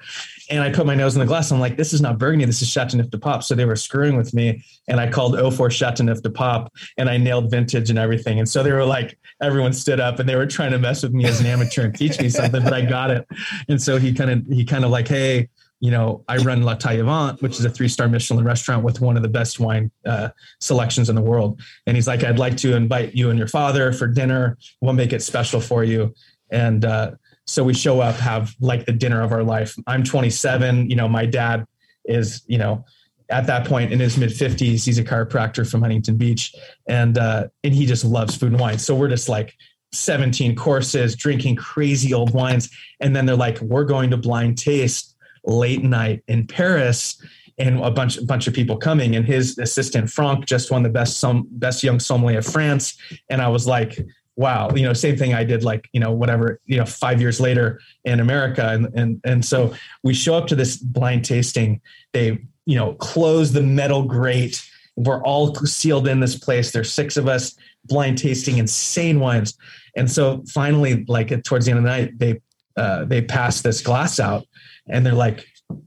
And I put my nose in the glass. I'm like, this is not Burgundy, this is Chateauneuf du Pape. So they were screwing with me. And I called 04 Chateauneuf du Pape and I nailed vintage and everything. And so they were like, everyone stood up and they were trying to mess with me as an amateur and teach me something, but I got it. And so he kind of, he kind of like, hey, you know, I run La Taillevent, which is a three star Michelin restaurant with one of the best wine uh, selections in the world. And he's like, I'd like to invite you and your father for dinner. We'll make it special for you. And uh, so we show up, have like the dinner of our life. I'm 27. You know, my dad is, you know, at that point in his mid 50s. He's a chiropractor from Huntington Beach, and uh, and he just loves food and wine. So we're just like 17 courses, drinking crazy old wines, and then they're like, we're going to blind taste late night in Paris and a bunch a bunch of people coming and his assistant Franck just won the best some best young sommelier of France and I was like wow you know same thing I did like you know whatever you know 5 years later in America. And and and so we show up to this blind tasting. They you know close the metal grate. We're all sealed in this place. There's six of us blind tasting insane wines. And so finally like towards the end of the night they uh, they pass this glass out and they're like,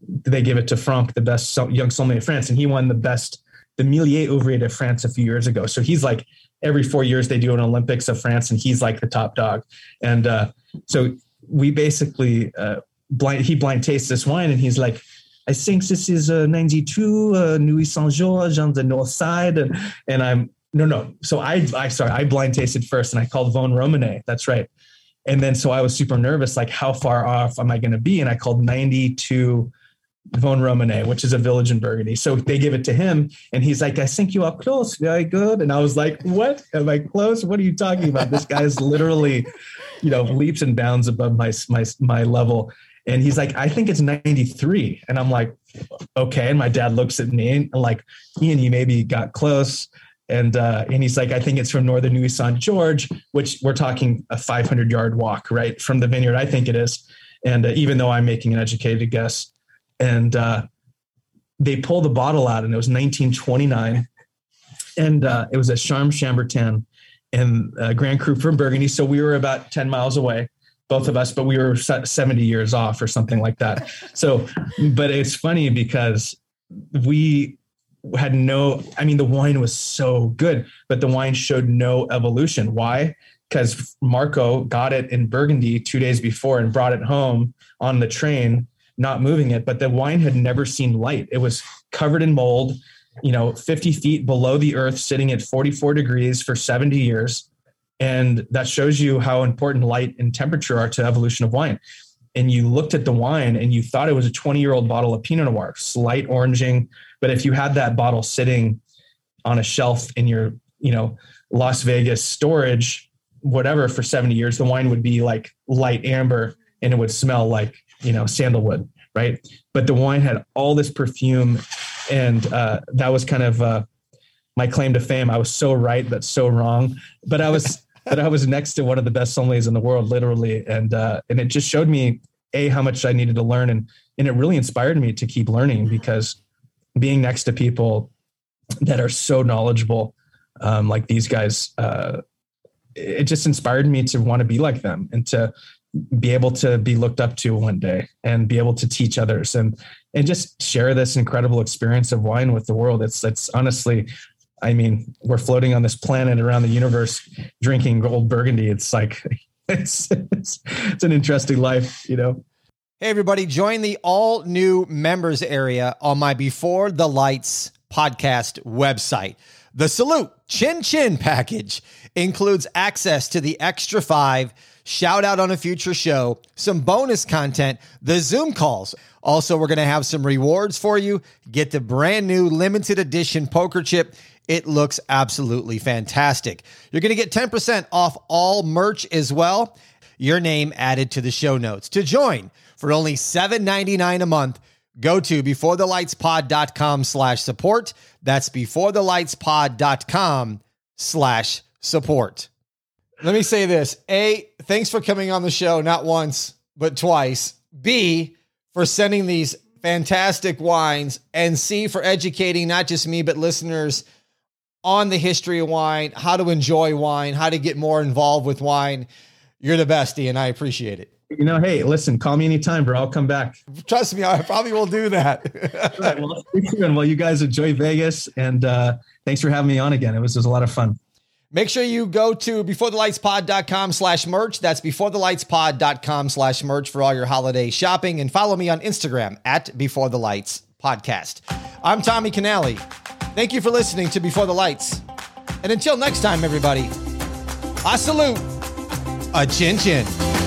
they give it to Franck, the best young sommelier of France, and he won the best, the Meilleur Ouvrier de France a few years ago. So he's like, every four years they do an Olympics of France, and he's like the top dog. And uh, so we basically uh, blind, he blind tastes this wine, and he's like, I think this is a 92 uh, Nuits Saint Georges on the north side, and and I'm no no. So I I sorry I blind tasted first, and I called Vosne Romanée. That's right. And then so I was super nervous, like how far off am I going to be? And I called 92 Vosne Romanée, which is a village in Burgundy. So they give it to him, and he's like, "I think you are close, very good." And I was like, "What? Am I close? What are you talking about? This guy is literally, you know, leaps and bounds above my my my level." And he's like, "I think it's 93," and I'm like, "Okay." And my dad looks at me and like, "Ian, you maybe got close." and uh, and he's like, I think it's from northern Nuits Saint Georges, which we're talking a 500 yard walk, right, from the vineyard. I think it is, and uh, even though I'm making an educated guess, and uh, they pull the bottle out, and it was 1929, and uh, it was at Charmes Chambertin, and uh, Grand Cru from Burgundy. So we were about 10 miles away, both of us, but we were 70 years off or something like that. So, but it's funny because we had no i mean the wine was so good but the wine showed no evolution why because marco got it in burgundy two days before and brought it home on the train not moving it but the wine had never seen light. It was covered in mold you know 50 feet below the earth sitting at 44 degrees for 70 years. And that shows you how important light and temperature are to evolution of wine. And you looked at the wine and you thought it was a 20 year old bottle of pinot noir slight oranging. But if you had that bottle sitting on a shelf in your, you know, Las Vegas storage, whatever, for 70 years, the wine would be like light amber and it would smell like, you know, sandalwood, right? But the wine had all this perfume and uh, that was kind of uh, my claim to fame. I was so right but so wrong. But I was but I was next to one of the best sommeliers in the world, literally, and uh, and it just showed me a how much I needed to learn, and and it really inspired me to keep learning because being next to people that are so knowledgeable, um, like these guys, uh, it just inspired me to want to be like them and to be able to be looked up to one day and be able to teach others and and just share this incredible experience of wine with the world. It's it's honestly I mean, we're floating on this planet around the universe drinking gold burgundy. It's like it's, it's, it's an interesting life, you know. Hey everybody, join the all new members area on my Before the Lights podcast website. The Salute Chin Chin package includes access to the extra 5 shout out on a future show, some bonus content, the Zoom calls. Also, we're going to have some rewards for you. Get the brand new limited edition poker chip it looks absolutely fantastic. You're going to get 10% off all merch as well. Your name added to the show notes. To join for only $7.99 a month, go to beforethelightspod.com slash support. That's beforethelightspod.com slash support. Let me say this. A, thanks for coming on the show, not once, but twice. B, for sending these fantastic wines. And C, for educating not just me, but listeners – on the history of wine, how to enjoy wine, how to get more involved with wine. You're the best, Ian. I appreciate it. You know, hey, listen, call me anytime, bro. I'll come back. Trust me, I probably will do that. right, well, well, you guys enjoy Vegas, and uh, thanks for having me on again. It was, it was a lot of fun. Make sure you go to beforethelightspod.com slash merch. That's beforethelightspod.com slash merch for all your holiday shopping. And follow me on Instagram at Before the Lights Podcast. I'm Tommy Canale. Thank you for listening to Before the Lights. And until next time, everybody, I salute a chin chin.